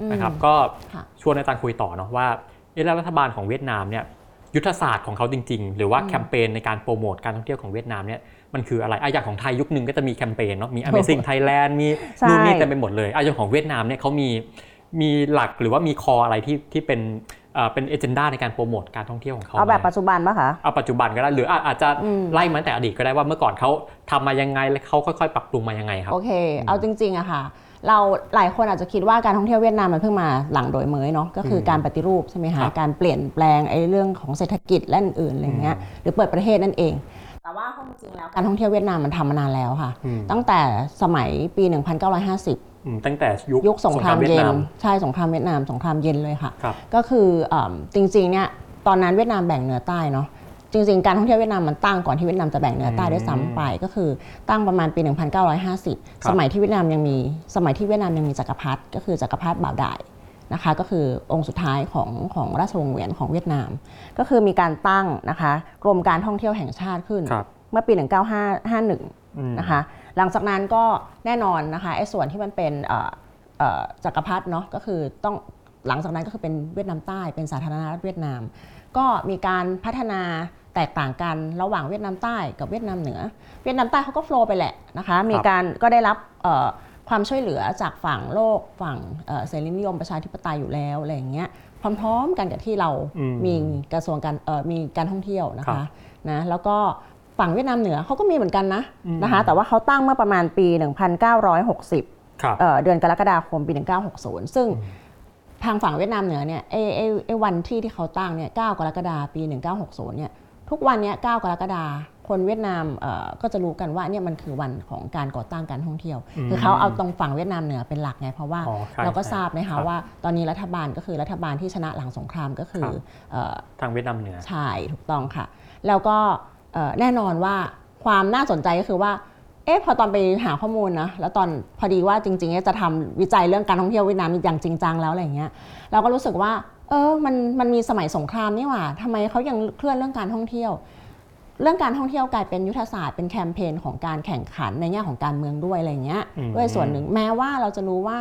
อืมนะครับก็ค่ะชวนอาจารย์คุยต่อเนาะว่าเอ๊ะแล้วรัฐบาลของเวียดนามเนี่ย ยุทธศาสตร์ของเขาจริง ๆ หรือว่าแคมเปญในการโปรโมทการท่องเที่ยวของเวียดนามเนี่ยมันคืออะไรอะอย่างของไทยยุคหนึ่งก็จะมีแคมเปญเนาะมี Amazing Thailand มีใช่นู่นนี่เต็มไปหมดเลยอะอย่างของเวียดนามเนี่ยเขามีมีหลักหรือว่ามีคออะไรที่ที่เป็นเอ่อเป็นเอเจนดาในการโปรโมทการท่องเที่ยวของเขาเอาแบบไหมปัจจุบันปะคะเอาปัจจุบันก็ได้หรืออาอาจจะอืมไล่มาตั้งแต่อดีตก็ได้ว่าเมื่อก่อนเขาทำมายังไงและเขาค่อยๆ ปรับปรุงมายังไงครับโอเค เอาจริงๆอะค่ะ เราหลายคนอาจจะคิดว่าการท่องเที่ยวเวียดนามมันเพิ่งมาหลังโดยเมยเนาะก็คือการปฏิรูปใช่ไหมครัคะบการเปลี่ยนแปลงไอ้เรื่องของเศรษฐกิจและอื่นๆอะไรเงี้ยหรือเปิดประเทศนั่นเอง แต่ว่าความจริงแล้วการท่องเที่ยวเวียดนามมันทำมานานแล้วค่ะอืมตั้งแต่สมัยปี 1950อืมตั้งแต่ยุคยุคสงครามวีเย็ดนนามใช่สงครามเวียดนามสงครามเย็นเลยค่ะครับก็คือเอิ่มจริงๆเนี่ยตอนนั้นเวียดนามแบ่งเหนือใต้เนาะ จริงๆ การท่องเที่ยวเวียดนามมันตั้งก่อนที่เวียดนามจะแบ่งเหนือใต้ด้วยซ้ำไป ก็คือตั้งประมาณปี 1950 สมัยที่เวียดนามยังมีสมัยที่เวียดนามยังมีจักรพรรดิก็คือจักรพรรดิบ่าวดายนะคะก็คือองค์สุดท้ายของของราชวงศ์เหวียนของเวียดนาม ก็คือมีการตั้งนะคะกรมการท่องเที่ยวแห่งชาติขึ้นครับเมื่อปี 1951อืมนะคะหลังจากนั้นก็แน่นอนนะคะไอ้ส่วนที่มันเป็นเอ่อเอ่อจักรพรรดิเนาะก็คือต้องหลังจากนั้นก็คือเป็นเวียดนามใต้เป็นสาธารณรัฐเวียดนาม ก็มีการพัฒนาแตกต่างกันระหว่างเวียดนามใต้กับเวียดนามเหนือ เวียดนามใต้เขาก็โฟลว์ไปแหละนะคะมีการก็ได้รับเอ่อความช่วยเหลือจากฝั่งโลกฝั่งเอ่อเสรีนิยมประชาธิปไตยอยู่แล้วอะไรอย่างเงี้ยพร้อมๆกันกับที่เราอืมมีกระทรวงการเอ่อมีการท่องเที่ยวนะครัคะบนะแล้วก็ฝั่งเวียดนามเหนือเขาก็มีเหมือนกันนะอืมนะคะแต่ว่าเขาตั้งเมื่อประมาณปี 1960ครับเอ่อเดือนกรกฎาคมปี 1960 ซึ่ง ทางฝั่งเวียดนามเหนือเนี่ยไอ้ไอ้ไอ้วันที่ที่เขาตั้งเนี่ย9กรกฎาคมปี 1960เนี่ยทุกวันเนี้ย9กรกฎาคมคนเวียดนามเอ่อก็จะรู้กันว่าเนี่ยมันคือวันของการก่อตั้งการท่องเที่ยวอืมคือเขาเอาตรงฝั่งเวียดนามเหนือเป็นหลักไงเพราะว่าอ๋อใช่เราก็ใช่ทราบนะครัคะบว่าตอนนี้รัฐบาลก็คือรัฐบาลที่ชนะหลังสงครามก็คือครับเอ่อทางเวียดนามเหนือใช่ถูกต้องค่ะ แล้วก็เอ่อแน่นอนว่าความน่าสนใจก็คือว่า เอ๊ะพอตอนไปหาข้อมูลนะแล้วตอนพอดีว่าจริงๆเนี่ยจะทำวิจัยเรื่องการท่องเที่ยวเวียดนามอย่างจริงจังแล้วอะไรอย่างเงี้ยเราก็รู้สึกว่า เออมันมันมีสมัยสงครามนี่หว่าทำไมเขายังเคลื่อนเรื่องการท่องเที่ยว เรื่องการท่องเที่ยวกลายเป็นยุทธศาสตร์เป็นแคมเปญของการแข่งขันในแง่ของการเมืองด้วยอะไรอย่างเงี้ยอืมด้วยส่วนหนึ่งแม้ว่าเราจะรู้ว่า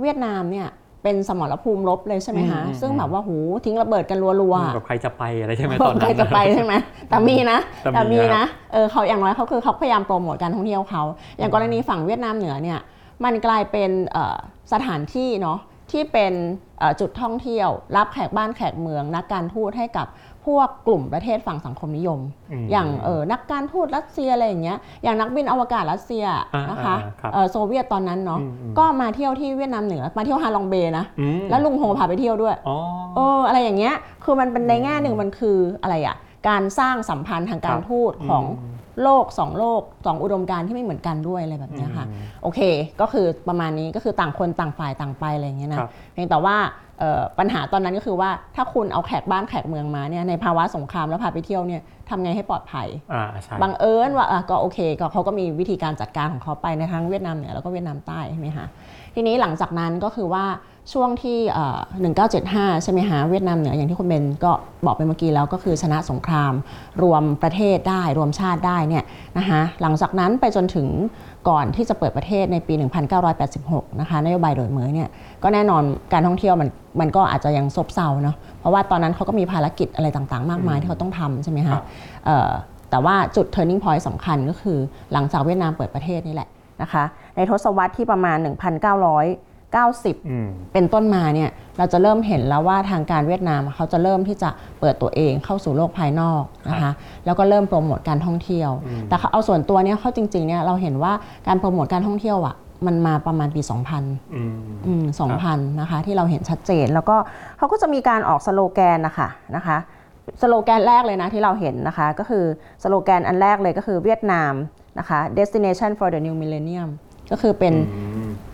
เวียดนามเนี่ย เป็นสมรภูมิรบเลยใช่ไหมคะอืมอืมซึ่งแบบว่าหูทิ้งระเบิดกันรัวๆอะกับใครจะไปอะไรใช่ไหมบตออกนนั้นใครจะไปใช่ไหมแต่มีนะแต่มีแต่มีนะนะเออเขาอย่างน้อยเขาคือเขาพยายามโปรโมทการท่องเที่ยวเขาอย่างกรณีฝั่งเวียดนามเหนือเนี่ยมันกลายเป็นเอ่อสถานที่เนาะที่เป็นเอ่อจุดท่องเที่ยว รับแขกบ้านแขกเมืองนักการทูตให้กับ พวกกลุ่มประเทศฝั่งสังคมนิยมมอย่างเออนักการทูตรัสเซียอะไรอย่างเงี้ยอย่างนักบินอวกาศรัสเซียอ่านะคะอ่าครับเออโซเวียตตอนนั้นเนาะอืมอืมก็มาเที่ยวที่เวียดนามเหนือมาเที่ยวฮาลองเบย์นะอืมแล้วลุงโฮพาไปเที่ยวด้วยอ๋อเอออะไรอย่างเงี้ยคือมันเป็นในแง่หนึ่งมันคืออะไรอะการสร้างสัมพันธ์ทางการครับทูตของอืมโลกสองโลกสองอุดมการณ์ที่ไม่เหมือนกันด้วยอะไรแบบเนี้ยค่ะอืมโอเค ก็คือประมาณนี้ก็คือต่างคนต่างฝ่ายต่างไปอะไรอย่างเงี้ยคนะรับเพียงแต่ว่าเอ่อ ปัญหาตอนนั้นก็คือว่าถ้าคุณเอาแขกบ้านแขกเมืองมาเนี่ยในภาวะสงครามแล้วพาไปเที่ยวเนี่ยทำไงให้ปลอดภัยอ่าใช่บังเอิญว่าอะก็โอเคก็เขาก็มีวิธีการจัดการของเขาไปในทั้งเวียดนามเหนือแล้วก็เวียดนามใต้ใช่ไหมคะทีนี้หลังจากนั้นก็คือว่า ช่วงที่ 1975 ใช่ไหมฮะ เวียดนามเหนืออย่างที่คุณเบนก็บอกไปเมื่อกี้แล้วก็คือชนะสงคราม รวมประเทศได้ รวมชาติได้เนี่ยนะคะหลังจากนั้นไปจนถึงก่อนที่จะเปิดประเทศในปี 1986 นะคะนโยบายโดยเมยเนี่ยก็แน่นอนการท่องเที่ยวมันมันก็อาจจะยังซบเซาเนาะเพราะว่าตอนนั้นเขาก็มีภารกิจอะไรต่างๆ มากมายที่เขาต้องทำใช่ไหมฮะแต่ว่าจุด turning point สำคัญก็คือหลังจากเวียดนามเปิดประเทศนี่แหละนะคะในทศวรรษที่ประมาณ 1,900 90 เป็นต้นมาเนี่ยเราจะเริ่มเห็นแล้วว่าทางการเวียดนามเขาจะเริ่มที่จะเปิดตัวเองเข้าสู่โลกภายนอกนะคะแล้วก็เริ่มโปรโมทการท่องเที่ยว แต่เขาเอาส่วนตัวเนี่ยเขาจริงๆเนี่ยเราเห็นว่าการโปรโมทการท่องเที่ยวอะมันมาประมาณปี 2000อืม2000นะคะที่เราเห็นชัดเจน แล้วก็เขาก็จะมีการออกสโลแกนนะคะนะคะสโลแกนแรกเลยนะที่เราเห็นนะคะก็คือสโลแกนอันแรกเลยก็คือเวียดนามนะคะ destination for the new millennium ก็คือเป็น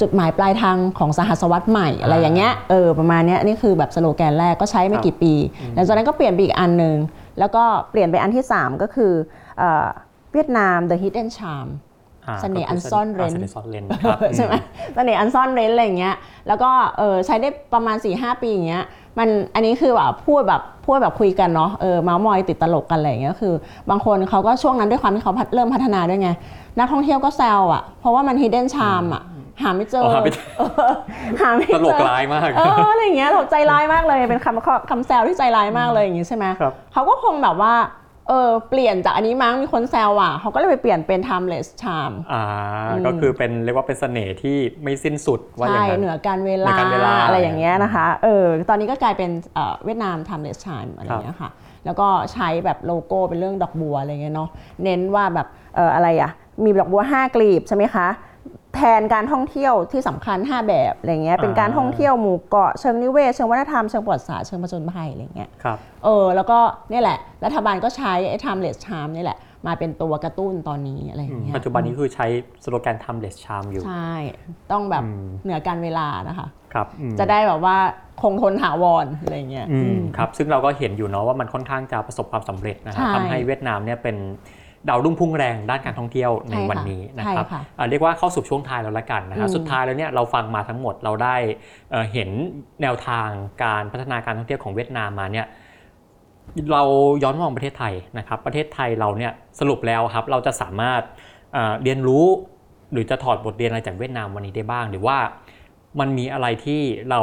จุดหมายปลายทางของสหัสวรรษใหม่อะไรอย่างเงี้ยเออประมาณเนี้ยนี่คือแบบสโลแกนแรกก็ใช้ไม่กี่ปีหลังจากนั้นก็เปลี่ยนไปอีกอันหนึ่งแล้วก็เปลี่ยนไปอันที่ 3 ก็คือเอ่อเวียดนาม the hidden charm อ่าเสน่ห์อันซ่อนเร้นาเสน่ห์ซ่อนเร้นครับใช่ไหมเสน่ห์อันซ่อนเร้นอะไรอย่างเงี้ยแล้วก็เออใช้ได้ประมาณ4ีหปีอย่างเงี้ยมันอันนี้คือแบบพูดแบบพูดแบบคุยกันเนาะเออเมาส์มอยติดตลกกันอะไรอย่างเงี้ยคือ บางคนเขาก็ช่วงนั้นด้วยความที่เขาพัฒเริ่มพัฒนาด้วยไงนักท่องเที่ยวก็แซวอะเพราะว่ามัน hidden charm อะ หาไม่เจออ๋อหาไม่เจอเออหาไม่ตเจอลกร้ายมากเอออะไรอย่างเงี้ยตกใจร้ายมากเลยเป็นคำคำแซวที่ใจร้ายมากเลยอย่างงี้ใช่ไหมครับเขาก็คงแบบว่าเออเปลี่ยนจากอันนี้มั้งมีคนแซวอะเขาก็เลยไปเปลี่ยนเป็น timeless charm อ่าก็คือเป็นเรียกว่าเป็นเสน่ห์ที่ไม่สิ้นสุดว่าอย่าใช่งนั้นเหนือการเวลาเหนือการเวลาอะไรอย่างเงี้ยนะคะเออตอนนี้ก็กลายเป็นเอ่อเวียดนาม timeless time อะไรอย่างเงี้ยค่ะแล้วก็ใช้แบบโลโก้เป็นเรื่องดอกบัวอะไรเงี้ยเนาะเน้นว่าแบบเอออะไรอะมีดอกบัว 5 กลีบใช่ไหมคะ แทนการท่องเที่ยวที่สำคัญ 5 แบบอะไรเงี้ยเป็นการท่องเที่ยวหมู่เกาะเชิงนิเวศเชิงวัฒนธรรมเชิงประวัติศาสตร์เชิงผจญภัยอะไรเงี้ยครับเออแล้วก็เนี่ยแหละ รัฐบาลก็ใช้ไอ้ timeless charm นี่แหละ มาเป็นตัวกระตุ้นตอนนี้อะไรอย่างเงี้ยปัจจุบันนี้คือใช้สโลแกน timeless charm อยู่ ใช่ ต้องแบบอืมเหนือการเวลานะคะครับอืมจะได้แบบว่าคงทนถาวรอะไรเงี้ยอือืมมครับซึ่งเราก็เห็นอยู่เนาะว่ามันค่อนข้างจะประสบความสำเร็จนะครับใช่ทำให้เวียดนามเนี่ยเป็น ดาวรุ่งพุ่งแรงด้านการท่องเที่ยวในใช่ค่ะวันนี้นะครับใช่ค่ะอะเรียกว่าเข้าสู่ช่วงท้ายแล้วละกันนะครับอืมสุดท้ายแล้วเนี่ยเราฟังมาทั้งหมดเราได้เอ่อเห็นแนวทางการพัฒนาการท่องเที่ยวของเวียดนามมาเนี่ยเราย้อนมองประเทศไทยนะครับ ประเทศไทยเราเนี่ยสรุปแล้วครับเราจะสามารถเอ่อเรียนรู้ หรือจะถอดบทเรียนอะไรจากเวียดนามวันนี้ได้บ้าง หรือว่ามันมีอะไรที่เรา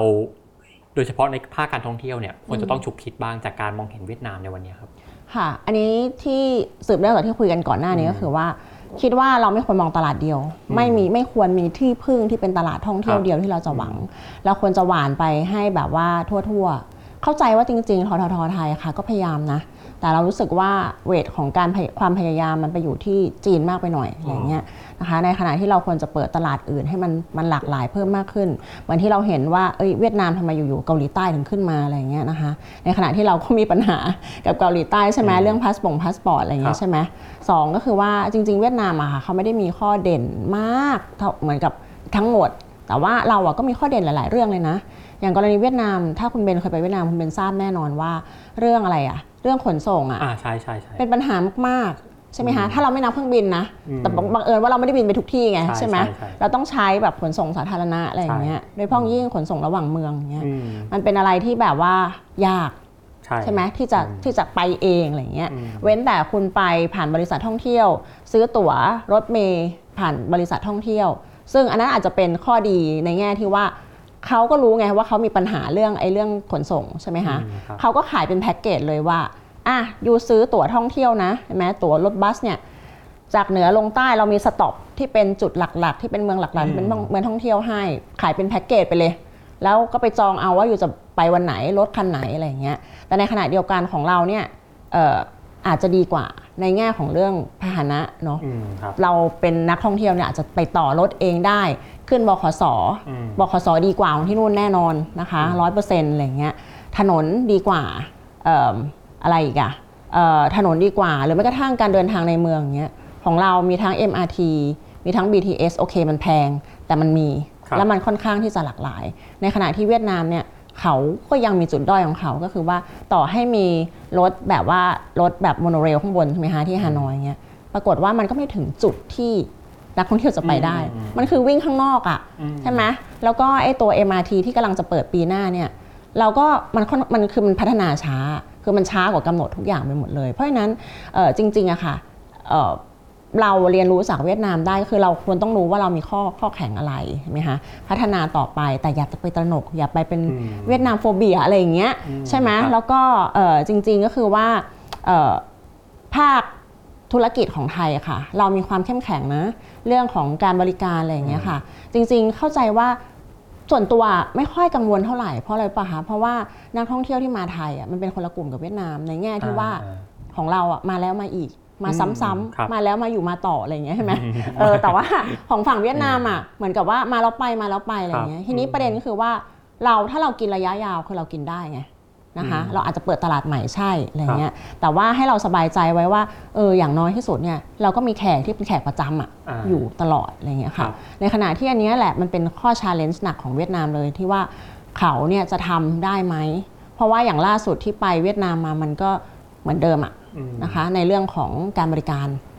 โดยเฉพาะในภาคการท่องเที่ยวเนี่ยควรจะต้องฉุกคิดบ้างจากการมองเห็นเวียดนามในวันนี้ครับ ค่ะ อันนี้ที่สืบเนื่องจากที่คุยกันก่อนหน้านี้อืมก็คือว่า คิดว่าเราไม่ควรมองตลาดเดียว ไม่มีไม่ควรมีที่พึ่งที่เป็นตลาดท่องเที่ยวครับเดียวที่เราจะหวังเราควรจะหวานไปให้แบบว่าทั่ว ๆ เข้าใจว่าจริง ๆทททไทยค่ะ ก็พยายามนะ แต่เรารู้สึกว่าweight ของการพยความพยายามมันไปอยู่ที่จีนมากไปหน่อยอะไรเงี้ยนะคะในขณะที่เราควรจะเปิดตลาดอื่นให้มันมันหลากหลายเพิ่มมากขึ้นเหมือนที่เราเห็นว่าเอ้ยเวียดนามทำไมอยู่ๆเกาหลีใต้ถึงขึ้นมาอะไรเงี้ยนะคะในขณะที่เราก็มีปัญหากับเกาหลีใต้ใช่ไหมอืมเรื่องพาสปงพาสปอร์ตอะไรเงี้ยครับใช่ไหมสองก็คือว่าจริง ๆ เวียดนามอะค่ะเขาไม่ได้มีข้อเด่นมากเท่าเหมือนกับทั้งหมด แต่ว่าเราอะก็มีข้อเด่นหลาย ๆ เรื่องเลยนะ อย่างกรณีเวียดนาม ถ้าคุณเบนเคยไปเวียดนามคุณเบนทราบแน่นอนว่าเรื่องอะไรอะ เรื่องขนส่งอะอ่าใช่ใช่ใช่เป็นปัญหามากๆใช่ไหมคะถ้าเราไม่นับเครื่องบินนะอืมแต่บังบังเอิญว่าเราไม่ได้บินไปทุกที่ไงใช่ใช่ไหมใช่ใช่เราต้องใช้แบบขนส่งสาธารณะอะไรอย่างเงี้ยโดยเฉพาะยิ่งขนส่งระหว่างเมืองอย่างเงี้ยอืมมันเป็นอะไรที่แบบว่ายากใช่ใช่ไหมที่จะอืมที่จะไปเองอะไรเงี้ยอืมเว้นแต่คุณไปผ่านบริษัทท่องเที่ยว ซื้อตั๋วรถเมย์ผ่านบริษัทท่องเที่ยว ซึ่งอันนั้นอาจจะเป็นข้อดีในแง่ที่ว่า เขาก็รู้ไงว่าเขามีปัญหาเรื่องไอ้เรื่องขนส่งใช่ไหมคะอืมครับเขาก็ขายเป็นแพ็กเกจเลยว่าอะยูซื้อตั๋วท่องเที่ยวนะใช่ไหมตั๋วรถบัสเนี่ยจากเหนือลงใต้เรามีสต็อปที่เป็นจุดหลักๆ ที่เป็นเมืองหลักๆที่เป็นเมืองท่องเที่ยวให้ขายเป็นแพ็กเกจไปเลย แล้วก็ไปจองเอาว่าอยู่จะไปวันไหนรถคันไหนอะไรอย่างเงี้ยแต่ในขณะเดียวกันของเราเนี่ยเอ่ออาจจะดีกว่าในแง่ของเรื่องพาหนะเนาะอืมครับเราเป็นนักท่องเที่ยวเนี่ยอาจจะไปต่อรถเองได้ ขึ้นบขสอืมบขสดีกว่าของที่นู่นแน่นอนนะคะร้อยเปอร์เซ็นต์อะไรเงี้ยถนนดีกว่าเอิ่มอะไรอีกอะเอ่อถนนดีกว่า หรือแม้กระทั่งการเดินทางในเมืองเงี้ยของเรามีทั้ง MRT มีทั้ง BTS โอเคมันแพง แต่มันมีครับแล้วมันค่อนข้างที่จะหลากหลาย ในขณะที่เวียดนามเนี่ยเขาก็ยังมีจุดด้อยของเขาก็คือว่าต่อให้มีรถแบบว่ารถแบบโมโนเรลข้างบนใช่ไหมคะที่ฮานอยเงี้ยปรากฏว่ามันก็ไม่ถึงจุดที่ นักท่องเที่ยวจะไปได้อืมอืมมันคือวิ่งข้างนอกอะ่ะอืม ใช่ไหมแล้วก็ไอ้ตัว MRT ที่กำลังจะเปิดปีหน้าเนี่ยเราก็มันค่อนมันคือมันพัฒนาช้า คือมันช้ากว่ากำหนดทุกอย่างไปหมดเลย เพราะฉะนั้นเอ่อจริงๆอะค่ะเอ่อเราเรียนรู้จากเวียดนามได้ก็คือเราควรต้องรู้ว่าเรามีข้อข้อแข็งอะไรใช่ไหมคะพัฒนาต่อไปแต่อย่าไปตระหนก อย่าไปเป็นอืม เวียดนามโฟเบียอะไรอย่างเงี้ย อืมใช่ไหมครับ แล้วก็เอ่อจริงๆก็คือว่าเอ่อภาคธุรกิจของไทยอะค่ะ เรามีความเข้มแข็งนะ เรื่องของการบริการอะไรอย่างเงี้ยค่ะ จริงๆเข้าใจว่าส่วนตัวไม่ค่อยกังวลเท่าไหร่เพราะอะไรปะคะเพราะว่านักท่องเที่ยวที่มาไทยอะมันเป็นคนละกลุ่มกับเวียดนามในแง่ที่ว่าอ่าของเราอะมาแล้วมาอีกมาอืมซ้ำครับๆมาแล้วมาอยู่มาต่ออะไรอย่างเงี้ยใช่ไหมเออแต่ว่าของฝั่งเวียดนามอะเหมือนกับว่ามาแล้วไปมาแล้วไปอะไรอย่างเงี้ยทีนี้ประเด็นก็คือว่าเราถ้าเรากินระยะยาวคือเรากินได้ไง นะคะอืมเราอาจจะเปิดตลาดใหม่ใช่อะไรเงี้ยแต่ว่าให้เราสบายใจไว้ว่าเอออย่างน้อยที่สุดเนี่ยเราก็มีแขกที่เป็นแขกประจำอะอ่าอยู่ตลอดอะไรเงี้ยครัค่ะบในขณะที่อันเนี้ยแหละมันเป็นข้อชาเลนจ์หนักของเวียดนามเลยที่ว่าเขาเนี่ยจะทำได้ไหม เพราะว่าอย่างล่าสุดที่ไปเวียดนามมามันก็เหมือนเดิมอะอืมนะคะในเรื่องของการบริการครับ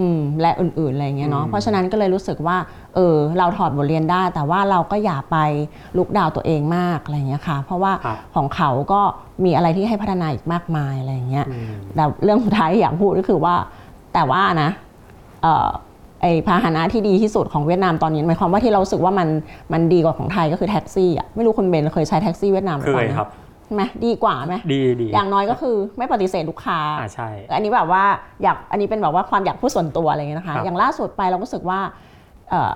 อืมและอื่นๆอะไรเงี้ยเนาะอืมเพราะฉะนั้นก็เลยรู้สึกว่าเออเราถอดบทเรียนได้ แต่ว่าเราก็อย่าไปลุกดาวตัวเองมากอะไรเงี้ยค่ะ เพราะว่าครับของเขาก็มีอะไรที่ให้พัฒนาอีกมากมายอะไรเงี้ยอืมแต่เรื่องสุดท้ายที่อยากพูดก็คือว่า แต่ว่านะเอ่อไอพาหนะที่ดีที่สุดของเวียดนามตอนนี้หมายความว่าที่เรารู้สึกว่ามันมันดีกว่าของไทยก็คือแท็กซี่อะไม่รู้คุณเบนเคยใช้แท็กซี่เวียดนามหเครือเปล่ายนะครับใช่ ไหมดีกว่าไหมดีดีอย่างน้อยก็คือไม่ปฏิเสธลูกค้าอ่าใช่อันนี้แบบว่าอยากอันนี้เป็นแบบว่าความอยากพูดส่วนตัวอะไรเงี้ยนะคะครับอย่างล่าสุดไปเราก็รู้สึกว่าเอ่อ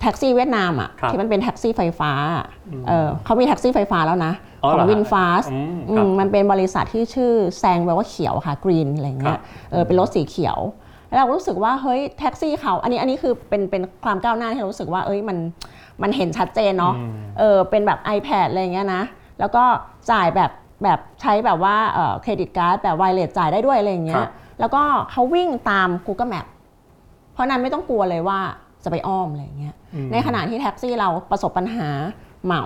แท็กซี่เวียดนามอะครับที่มันเป็นแท็กซี่ไฟฟ้าอะอืมเออเขามีแท็กซี่ไฟฟ้าแล้วนะอ๋อเหรอฮะของ VinFast อืมอืมครับมันเป็นบริษัทที่ชื่อ Xanh แปลว่าเขียวค่ะ green อะไรเงี้ยครับเออเป็นรถสีเขียว แล้วเราก็รู้สึกว่าเฮ้ยแท็กซี่เขาอันนี้อันนี้คือเป็นเป็นความก้าวหน้าที่เรารู้สึกว่าเอ้ยมันมันเห็นชัดเจนเนาะอืมเออเป็นแบบ iPad อะไรอย่างเงี้ยนะ แล้วก็จ่ายแบบแบบใช้แบบว่าเอ่อ credit card แบบ wireless จ่ายได้ด้วยอะไรอย่างเงี้ยครับ แล้วก็เขาวิ่งตาม Google Map เพราะนั้นไม่ต้องกลัวเลยว่าจะไปอ้อมอะไรอย่างเงี้ยอืมในขณะที่แท็กซี่เราประสบปัญหาเหมา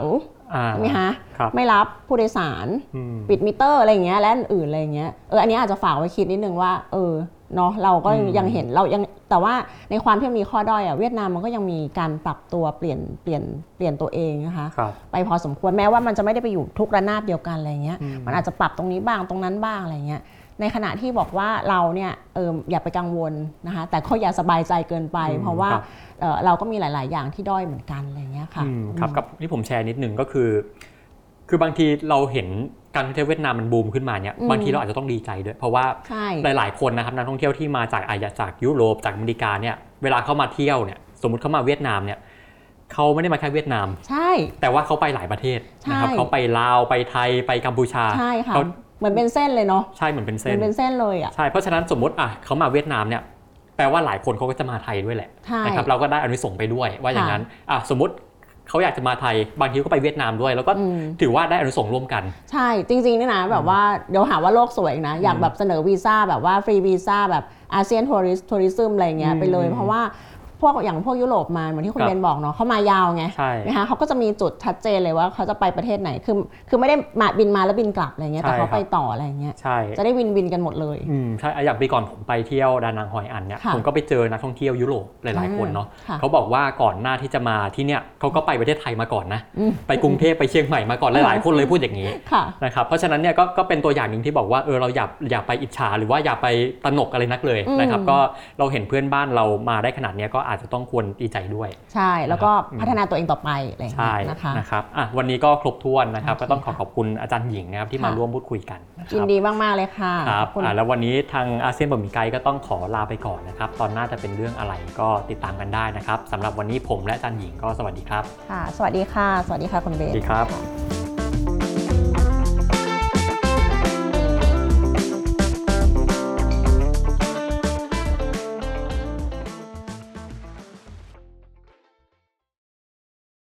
อ่า ใช่ไหมคะครับ ไม่รับผู้โดยสาร อืม ปิดมิเตอร์อะไรอย่างเงี้ยและอื่นๆอะไรอย่างเงี้ยเอออันนี้อาจจะฝากไว้คิดนิดนึงว่าเออ เนาะเราก็อืมยังเห็นเรายังแต่ว่าในความที่มันมีข้อด้อยอะเวียดนามมันก็ยังมีการปรับตัวเปลี่ยนเปลี่ยนเปลี่ยนตัวเองนะคะครับไปพอสมควรแม้ว่ามันจะไม่ได้ไปอยู่ทุกระนาบเดียวกันอะไรเงี้ยอืมมันอาจจะปรับตรงนี้บ้างตรงนั้นบ้างอะไรเงี้ยในขณะที่บอกว่าเราเนี่ยเอออย่าไปกังวลนะคะแต่ก็อย่าสบายใจเกินไปอืมเพราะว่าครับเอ่อเราก็มีหลาย ๆ อย่างที่ด้อยเหมือนกันอะไรเงี้ยค่ะอืมครับกับที่ผมแชร์นิดนึงก็คือ คือบางทีเราเห็น การท่องเที่ยวเวียดนามมันบูมขึ้นมาเนี่ยอืมบางทีเราอาจจะต้องดีใจด้วย เพราะว่าใช่หลาย ๆ คนนะครับนักท่องเที่ยวที่มาจากอาจจะจากยุโรปจากอเมริกาเนี่ยเวลาเข้ามาเที่ยวเนี่ยสมมติเข้ามาเวียดนามเนี่ยเขาไม่ได้มาแค่เวียดนาม ใช่ แต่ว่าเขาไปหลายประเทศนะครับใช่เขาไปลาวไปไทยไปกัมพูชาใช่ค่ะเขาเหมือนเป็นเส้นเลยเนาะใช่เหมือนเป็นเหเส้มือนนเป็นเส้นเลยอะใช่เพราะฉะนั้นสมมติอะเขามาเวียดนามเนี่ยแปลว่าหลายคนเขาก็จะมาไทยด้วยแหละใช่นะครับเราก็ได้อานิสงส์ไปด้วยว่าอย่างนั้นอะสมมติ เขาอยากจะมาไทยบางทีก็ไปเวียดนามด้วย แล้วก็อืมถือว่าได้อานิสงส์ร่วมกัน ใช่จริงๆนี่นะแบบว่าเดี๋ยวหาว่าโลกสวยอีกนะ อยากแบบเสนอวีซ่าแบบว่าฟรีวีซ่าแบบอาเซียนทัวริสทัวริซึมอะไรเงี้ยอืมไปเลยเพราะว่าพ วกอย่างพวกยุโรปมาเหมือนที่คุณครับเบนบอกเนาะเขามายาวไงใช่นะคะเขาก็จะมีจุดชัดเจนเลยว่าเขาจะไปประเทศไหนคือคือไม่ได้มาบินมาแล้วบินกลับอะไรเงี้ยแต่ใช่เขาครับไปต่ออะไรเงี้ยใช่จะได้วินวินกันหมดเลยอืมใช่อะอย่างปีก่อนผมไปเที่ยวดานังฮอยอันเนี่ยค่ะผมก็ไปเจอนักท่องเที่ยวยุโรปหลายๆคนเนาะค่ะเขาบอกว่าก่อนหน้าที่จะมาที่เนี่ยเขาก็ไปประเทศไทยมาก่อนนะอืมไปกรุงเทพไปเชียงใหม่มาก่อนหลายๆคนเลยพูดอย่างนี้ค่ะนะครับเพราะฉะนั้นเนี่ยก็ก็เป็นตัวอย่างหนึ่งที่บอกว่าเออเราอย่าอย่าไปอิจฉาหรือว่าอย่าไปตระหนกอะไรนักเลยอืมนะครับก็เราเห็นเพื่อนบ้านเรามาได้ขนาดเนี้ยก็อาจจะต้องควรดีใจด้วย ใช่ แล้วก็อืมพัฒนาตัวเองต่อไปอะไรอย่างใช่เงี้ยนะคะนะครับอะวันนี้ก็ครบถ้วนนะครับโอเคก็ต้องขอขอบคุณอาจารย์หญิงนะครับที่มาค่ะร่วมพูดคุยกันนะคยินรับดีมากๆเลยค่ะครับขอณอะแล้ววันนี้ทางอาเซียนบะหมี่ไกด์ก็ต้องขอลาไปก่อนนะครับ ตอนหน้าจะเป็นเรื่องอะไรก็ติดตามกันได้นะครับสำหรับวันนี้ผมและอาจารย์หญิงก็สวัสดีครับค่ะสวัสดีค่ะ สวัสดีค่ะคุณเบสนวัสดีครับ